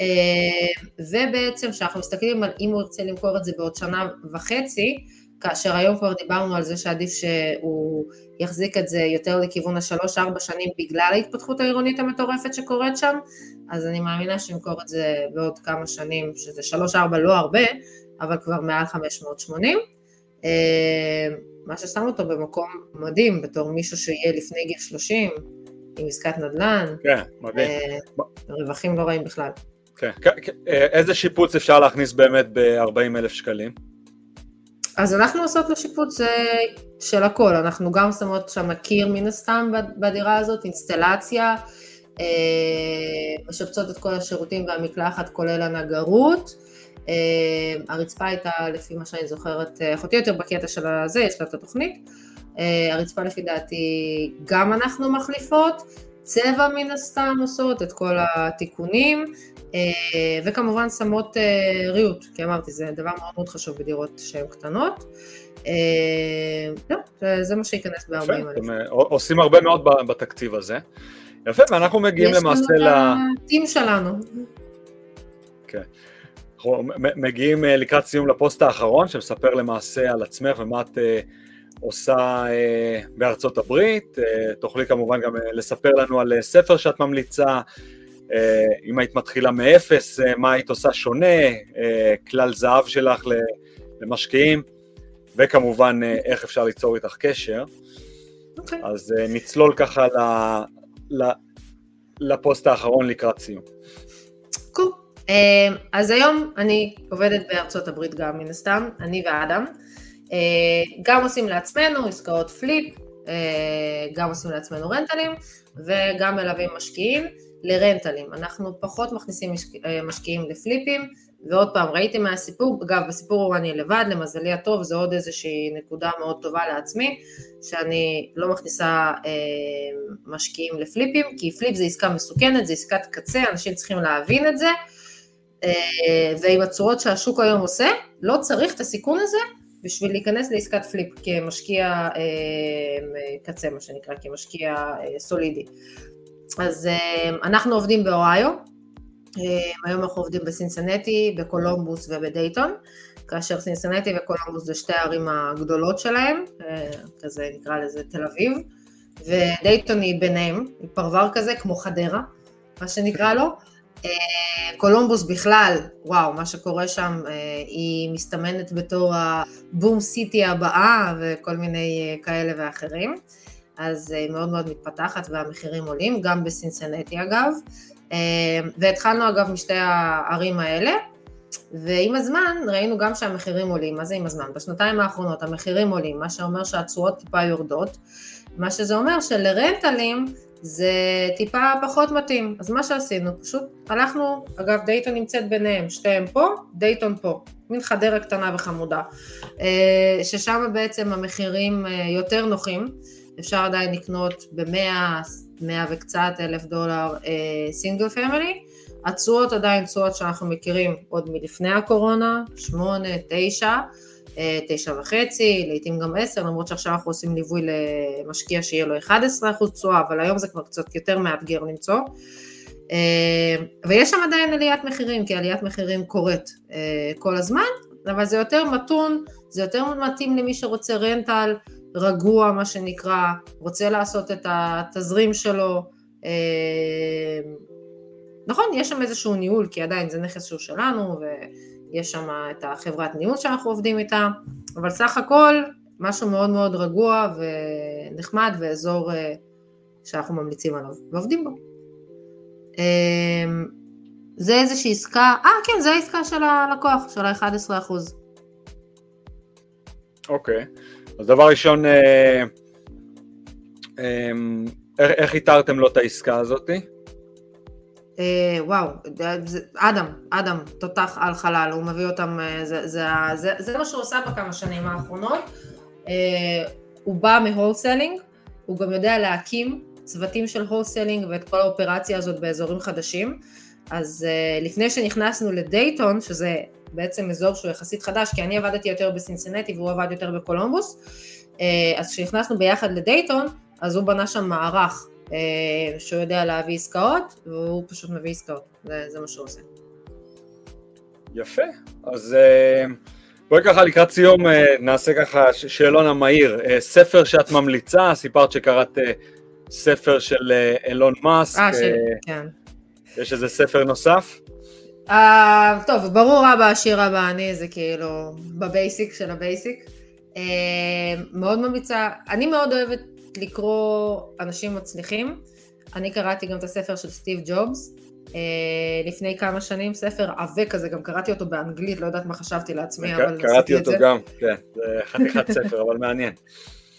אה, ובעצם כשאנחנו מסתכלים על אם הוא ירצה למכור את זה בעוד שנה וחצי, כאשר היום כבר דיברנו על זה שעדיף שהוא יחזיק את זה יותר לכיוון השלוש-ארבע שנים בגלל ההתפתחות העירונית המטורפת שקורית שם, אז אני מאמינה שימכור את זה בעוד כמה שנים, שזה שלוש-ארבע לא הרבה, אבל כבר מעל 580. אה, מה ששם אותו במקום מדהים בתור מישהו שיהיה לפני גיל 30, עם עסקת נדל"ן. כן, מדהים. אה, רווחים לא רעים בכלל. כן, כן, כן. אה, איזה שיפוץ אפשר להכניס באמת ב-40 אלף שקלים? אז אנחנו עושות לו שיפוץ של הכל, אנחנו גם שמות שם קיר מן הסתם בדירה הזאת, אינסטלציה, משפצות את כל השירותים והמקלחת כולל הנגרות, הרצפה הייתה, לפי מה שאני זוכרת, אה, אחותי יותר בקטע של הזה, יש לה את התוכנית. אה, הרצפה לפי דעתי גם אנחנו מחליפות, צבע מן הסתם עושות את כל התיקונים, וכמובן שמות ריהוט, כי אמרתי, זה דבר מאוד מאוד חשוב בדירות שהן קטנות. לא, זה מה שייכנס ב-40 אלף. עושים הרבה מאוד בתקציב הזה. יפה, ואנחנו מגיעים למעשה ל... יש לנו את הטים שלנו. כן. אנחנו מגיעים אה, לקראת סיום לפוסט האחרון שמספר למעשה על עצמך ומה את אה, עושה אה, בארצות הברית, תוכלי כמובן גם לספר לנו על ספר שאת ממליצה, אם היית מתחילה מאפס, מה היית עושה שונה, כלל זהב שלך למשקיעים, וכמובן איך אפשר ליצור איתך קשר. Okay. אוקיי. אז נצלול ככה לפוסט האחרון לקראת סיום. אמ, אז היום אני עובדת בארצות הברית גם מן הסתם, אני ואדם. אה, גם עושים לעצמנו עסקאות פליפ, אה, גם עושים לעצמנו רנטלים וגם מלווים משקיעים לרנטלים. אנחנו פחות מכניסים אה, משקיעים לפליפים, ועוד פעם, ראיתם מהסיפור, אגב, בסיפור הוא אני לבד, למזלי הטוב, זו עוד איזושהי נקודה מאוד טובה לעצמי, שאני לא מכניסה אה, משקיעים לפליפים, כי פליפ זה עסקה מסוכנת, זה עסקת קצה, אנשים צריכים להבין את זה. אה, ועם התשואות שהשוק היום עושה, לא צריך את הסיכון הזה בשביל להיכנס לעסקת flip כמשקיע אה, קצה, מה שנקרא, כמשקיע אה, סולידי. אז אנחנו עובדים באוהיו, היום אנחנו עובדים בסינסנטי, בקולומבוס ובדייטון, כאשר סינסנטי וקולומבוס זה שתי הערים הגדולות שלהם, כזה נקרא לזה תל אביב, ודייטון היא ביניהם, היא פרבר כזה כמו חדרה, מה שנקרא לו, אה, קולומבוס בכלל, וואו, מה שקורה שם, אה, היא מסתמנת בתור הבום סיטי הבאה וכל מיני אה, כאלה ואחרים. אז היא מאוד מאוד מתפתחת והמחירים עולים, גם בסינסנטי אגב. והתחלנו אגב משתי הערים האלה, ועם הזמן ראינו גם שהמחירים עולים, מה זה עם הזמן? בשנתיים האחרונות המחירים עולים, מה שאומר שהתשואות טיפה יורדות, מה שזה אומר שלרנטלים זה טיפה פחות מתאים. אז מה שעשינו, פשוט הלכנו, אגב דייטון נמצאת ביניהם, שתיהם פה, דייטון פה, מין חדרה קטנה וחמודה, אה, ששם בעצם המחירים אה, יותר נוחים, אפשר עדיין לקנות במאה, מאה וקצת אלף דולר סינגל אה, פמילי, התשואות עדיין תשואות שאנחנו מכירים עוד מלפני הקורונה, שמונה, תשע, תשע וחצי, לעיתים גם עשר, למרות שעכשיו אנחנו עושים ליווי למשקיע שיהיה לו 11% תשואה, אבל היום זה כבר קצת יותר מאתגר למצוא. אה, ויש שם עדיין עליית מחירים, כי עליית מחירים קורית אה, כל הזמן, אבל זה יותר מתון, זה יותר מתאים למי שרוצה רנטל, רגוע מה שנקרא, רוצה לעשות את התזרים שלו, אה, נכון, יש שם איזשהו ניהול, כי עדיין זה נכס שהוא שלנו, ויש שם את החברת ניהול שאנחנו עובדים איתה, אבל סך הכל משהו מאוד מאוד רגוע ונחמד ואזור אה, שאנחנו ממליצים עליו ועובדים בו. זה איזושהי עסקה, אה כן, זה העסקה של הלקוח, של ה-11%. אוקיי, אז דבר ראשון, אה, אה, איך איתרתם לו את העסקה הזאתי? אה, וואו, אדם, אדם, תותח על חלל, הוא מביא אותם, זה, זה, זה, זה מה שהוא עושה בכמה שנים האחרונות. הוא בא מ wholesaling, הוא גם יודע להקים צוותים של wholesaling ואת כל האופרציה הזאת באזורים חדשים. אז לפני שנכנסנו לדייטון, שזה בעצם אזור שהוא יחסית חדש, כי אני עבדתי יותר בסינסינטי והוא עבד יותר בקולומבוס, אז כשנכנסנו ביחד לדייטון, אז הוא בנה שם מערך שהוא יודע להביא עסקאות, והוא פשוט מביא עסקאות, זה, זה מה שהוא עושה. יפה, אז אה, בואי ככה לקראת סיום נעשה ככה שאלון המהיר, ספר שאת ממליצה, סיפרת שקראת ספר של אילון מאסק. אה, של, כן. יש איזה ספר נוסף? אה, טוב, ברור אבא עשיר אבא עני, זה כאילו ב basic של ה basic. אה, מאוד ממליצה, אני מאוד אוהבת לקרוא אנשים מצליחים. אני קראתי גם את הספר של סטיב ג'ובס uh, לפני כמה שנים, ספר עבה כזה, גם קראתי אותו באנגלית, לא יודעת מה חשבתי לעצמי, אבל עשיתי את זה. קראתי אותו גם, כן, זה חתיכת ספר, אבל מעניין.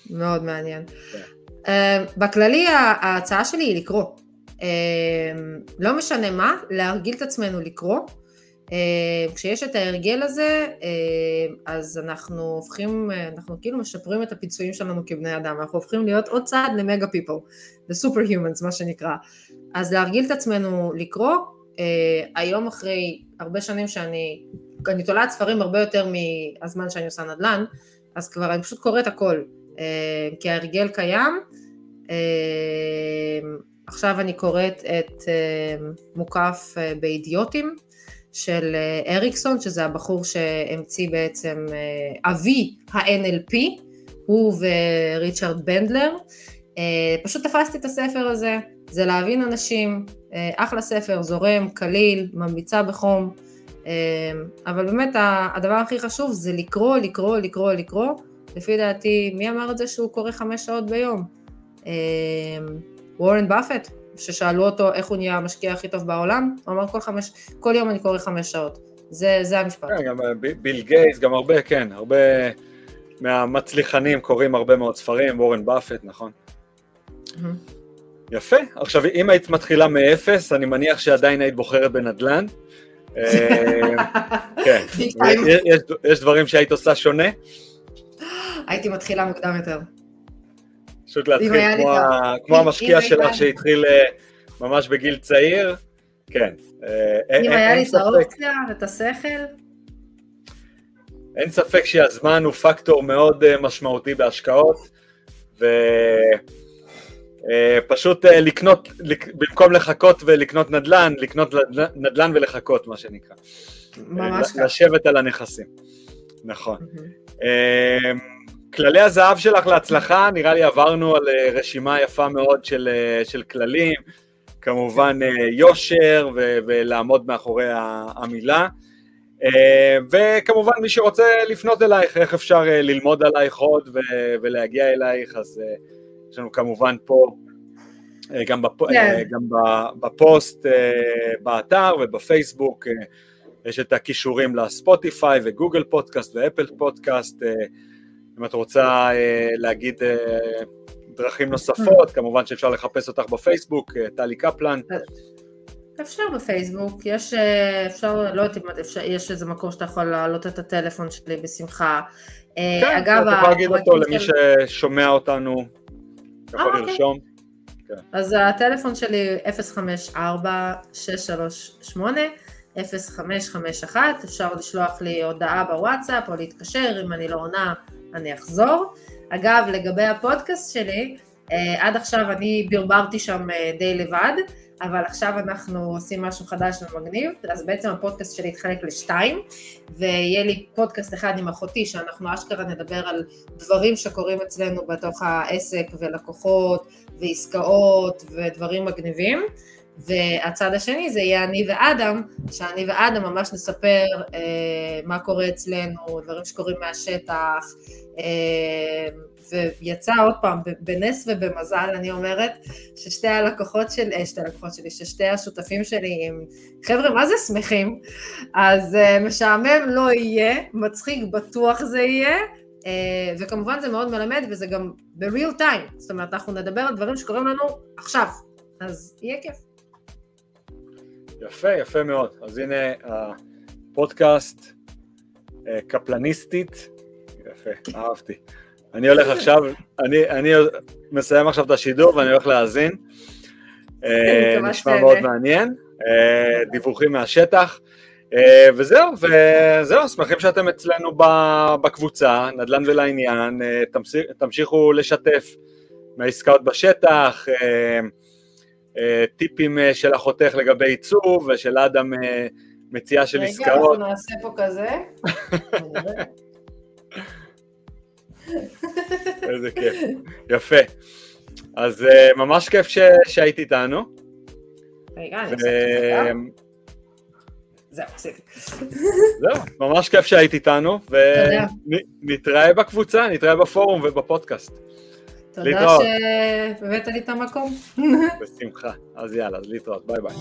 מאוד מעניין. כן. Uh, בכללי ההצעה שלי היא לקרוא. אמ, לא משנה מה, להרגיל את עצמנו לקרוא. אמ, כשיש את ההרגל הזה, אמ, אז אנחנו הופכים, אנחנו כאילו משפרים את הפיצויים שלנו כבני אדם, אנחנו הופכים להיות עוד צעד למגה פיפל, לסופר humans מה שנקרא. אז להרגיל את עצמנו לקרוא, היום אחרי הרבה שנים שאני, אני תולעת ספרים הרבה יותר מהזמן שאני עושה נדל"ן, אז כבר אני פשוט קוראת הכל, כי ההרגל קיים, עכשיו אני קוראת את אה, מוקף אה, באידיוטים של אה, אריקסון, שזה הבחור שהמציא בעצם אבי ה-NLP, הוא וריצ'רד בנדלר. פשוט תפסתי את הספר הזה, זה להבין אנשים, אחלה ספר, זורם, קליל, ממליצה בחום, אבל באמת הדבר הכי חשוב זה לקרוא, לקרוא, לקרוא, לקרוא. לפי דעתי, מי אמר את זה שהוא קורא חמש שעות ביום? וורן באפט, ששאלו אותו איך הוא נהיה המשקיע הכי טוב בעולם, הוא אמר כל, חמש, כל יום אני קורא חמש שעות. זה, זה המשפט. כן, גם אה, ביל גייס, גם הרבה, כן, הרבה מהמצליחנים קוראים הרבה מאוד ספרים, וורן באפט, נכון. Mm-hmm. יפה. עכשיו, אם היית מתחילה מאפס, אני מניח שעדיין היית בוחרת בנדל"ן. אה, כן, יש, יש דברים שהיית עושה שונה? הייתי מתחילה מוקדם יותר. פשוט להתחיל כמו, ה... כמו המשקיע שלך שהתחיל אה, ממש בגיל צעיר, כן. אה, אם היה לי את האופציה ואת השכל. אין ספק שהזמן הוא פקטור מאוד אה, משמעותי בהשקעות, ופשוט לקנות, במקום לחכות ולקנות נדל"ן, לקנות נדל"ן ולחכות, מה שנקרא. ממש ככה. לשבת על הנכסים, נכון. כללי הזהב שלך להצלחה, נראה לי עברנו על אה, רשימה יפה מאוד של, אה, של כללים, כמובן אה, יושר ו- ולעמוד מאחורי המילה. וכמובן מי שרוצה לפנות אלייך, איך אפשר ללמוד עלייך עוד ו- ולהגיע אלייך, אז יש לנו כמובן פה גם, בפ... yeah. כן. גם בפוסט באתר ובפייסבוק, יש את הכישורים לספוטיפיי וגוגל פודקאסט ואפל פודקאסט, אם את רוצה אה, להגיד אה, דרכים נוספות, כמובן שאפשר לחפש אותך בפייסבוק, אה, טלי קפלן. אפשר בפייסבוק, יש, אפשר, לא יודעת אם יש איזה מקום שאתה יכול להעלות את הטלפון שלי בשמחה. כן, אגב, אתה יכול להגיד אותו למי ששומע אותנו, אתה יכול אוקיי. לרשום. כן. אז הטלפון שלי 054-638-0551, אפשר לשלוח לי הודעה בוואטסאפ או להתקשר אם אני לא עונה. אני אחזור. אגב, לגבי הפודקאסט שלי, אה, עד עכשיו אני ברברתי שם אה, די לבד, אבל עכשיו אנחנו עושים משהו חדש ומגניב, אז בעצם הפודקאסט שלי יתחלק לשתיים, ויהיה לי פודקאסט אחד עם אחותי, שאנחנו אשכרה נדבר על דברים שקורים אצלנו בתוך העסק, ולקוחות, ועסקאות, ודברים מגניבים. והצד השני זה יהיה אני ואדם, שאני ואדם ממש נספר אה, מה קורה אצלנו, דברים שקורים מהשטח, ויצא עוד פעם, בנס ובמזל אני אומרת, ששתי הלקוחות שלי, אה, שתי הלקוחות שלי, ששתי השותפים שלי הם חבר'ה מה זה שמחים, אז אה, משעמם לא יהיה, מצחיק בטוח זה יהיה, אה, וכמובן זה מאוד מלמד וזה גם ב-real time, זאת אומרת אנחנו נדבר על דברים שקורים לנו עכשיו, אז יהיה כיף. יפה, יפה מאוד. אז הנה הפודקאסט קפלניסטית, יפה, אהבתי. אני הולך עכשיו, אני, אני מסיים עכשיו את השידור ואני הולך להאזין. אה, נשמע מאוד מעניין, אה, דיווחים מהשטח. אה, וזהו, וזהו, שמחים שאתם אצלנו בקבוצה, נדל"ן ולעניין, תמשיכו לשתף מהעסקאות בשטח, טיפים של אחותך לגבי עיצוב ושל אדם מציאה של עסקאות. רגע, אנחנו נעשה פה כזה. איזה כיף, יפה. אז uh, ממש כיף ש... שהיית איתנו. רגע, אני ו... זהו, זהו, ממש כיף שהיית איתנו, ונתראה בקבוצה, נתראה בפורום ובפודקאסט. תודה שהבאת לי את המקום. בשמחה, אז יאללה, להתראות, ביי ביי.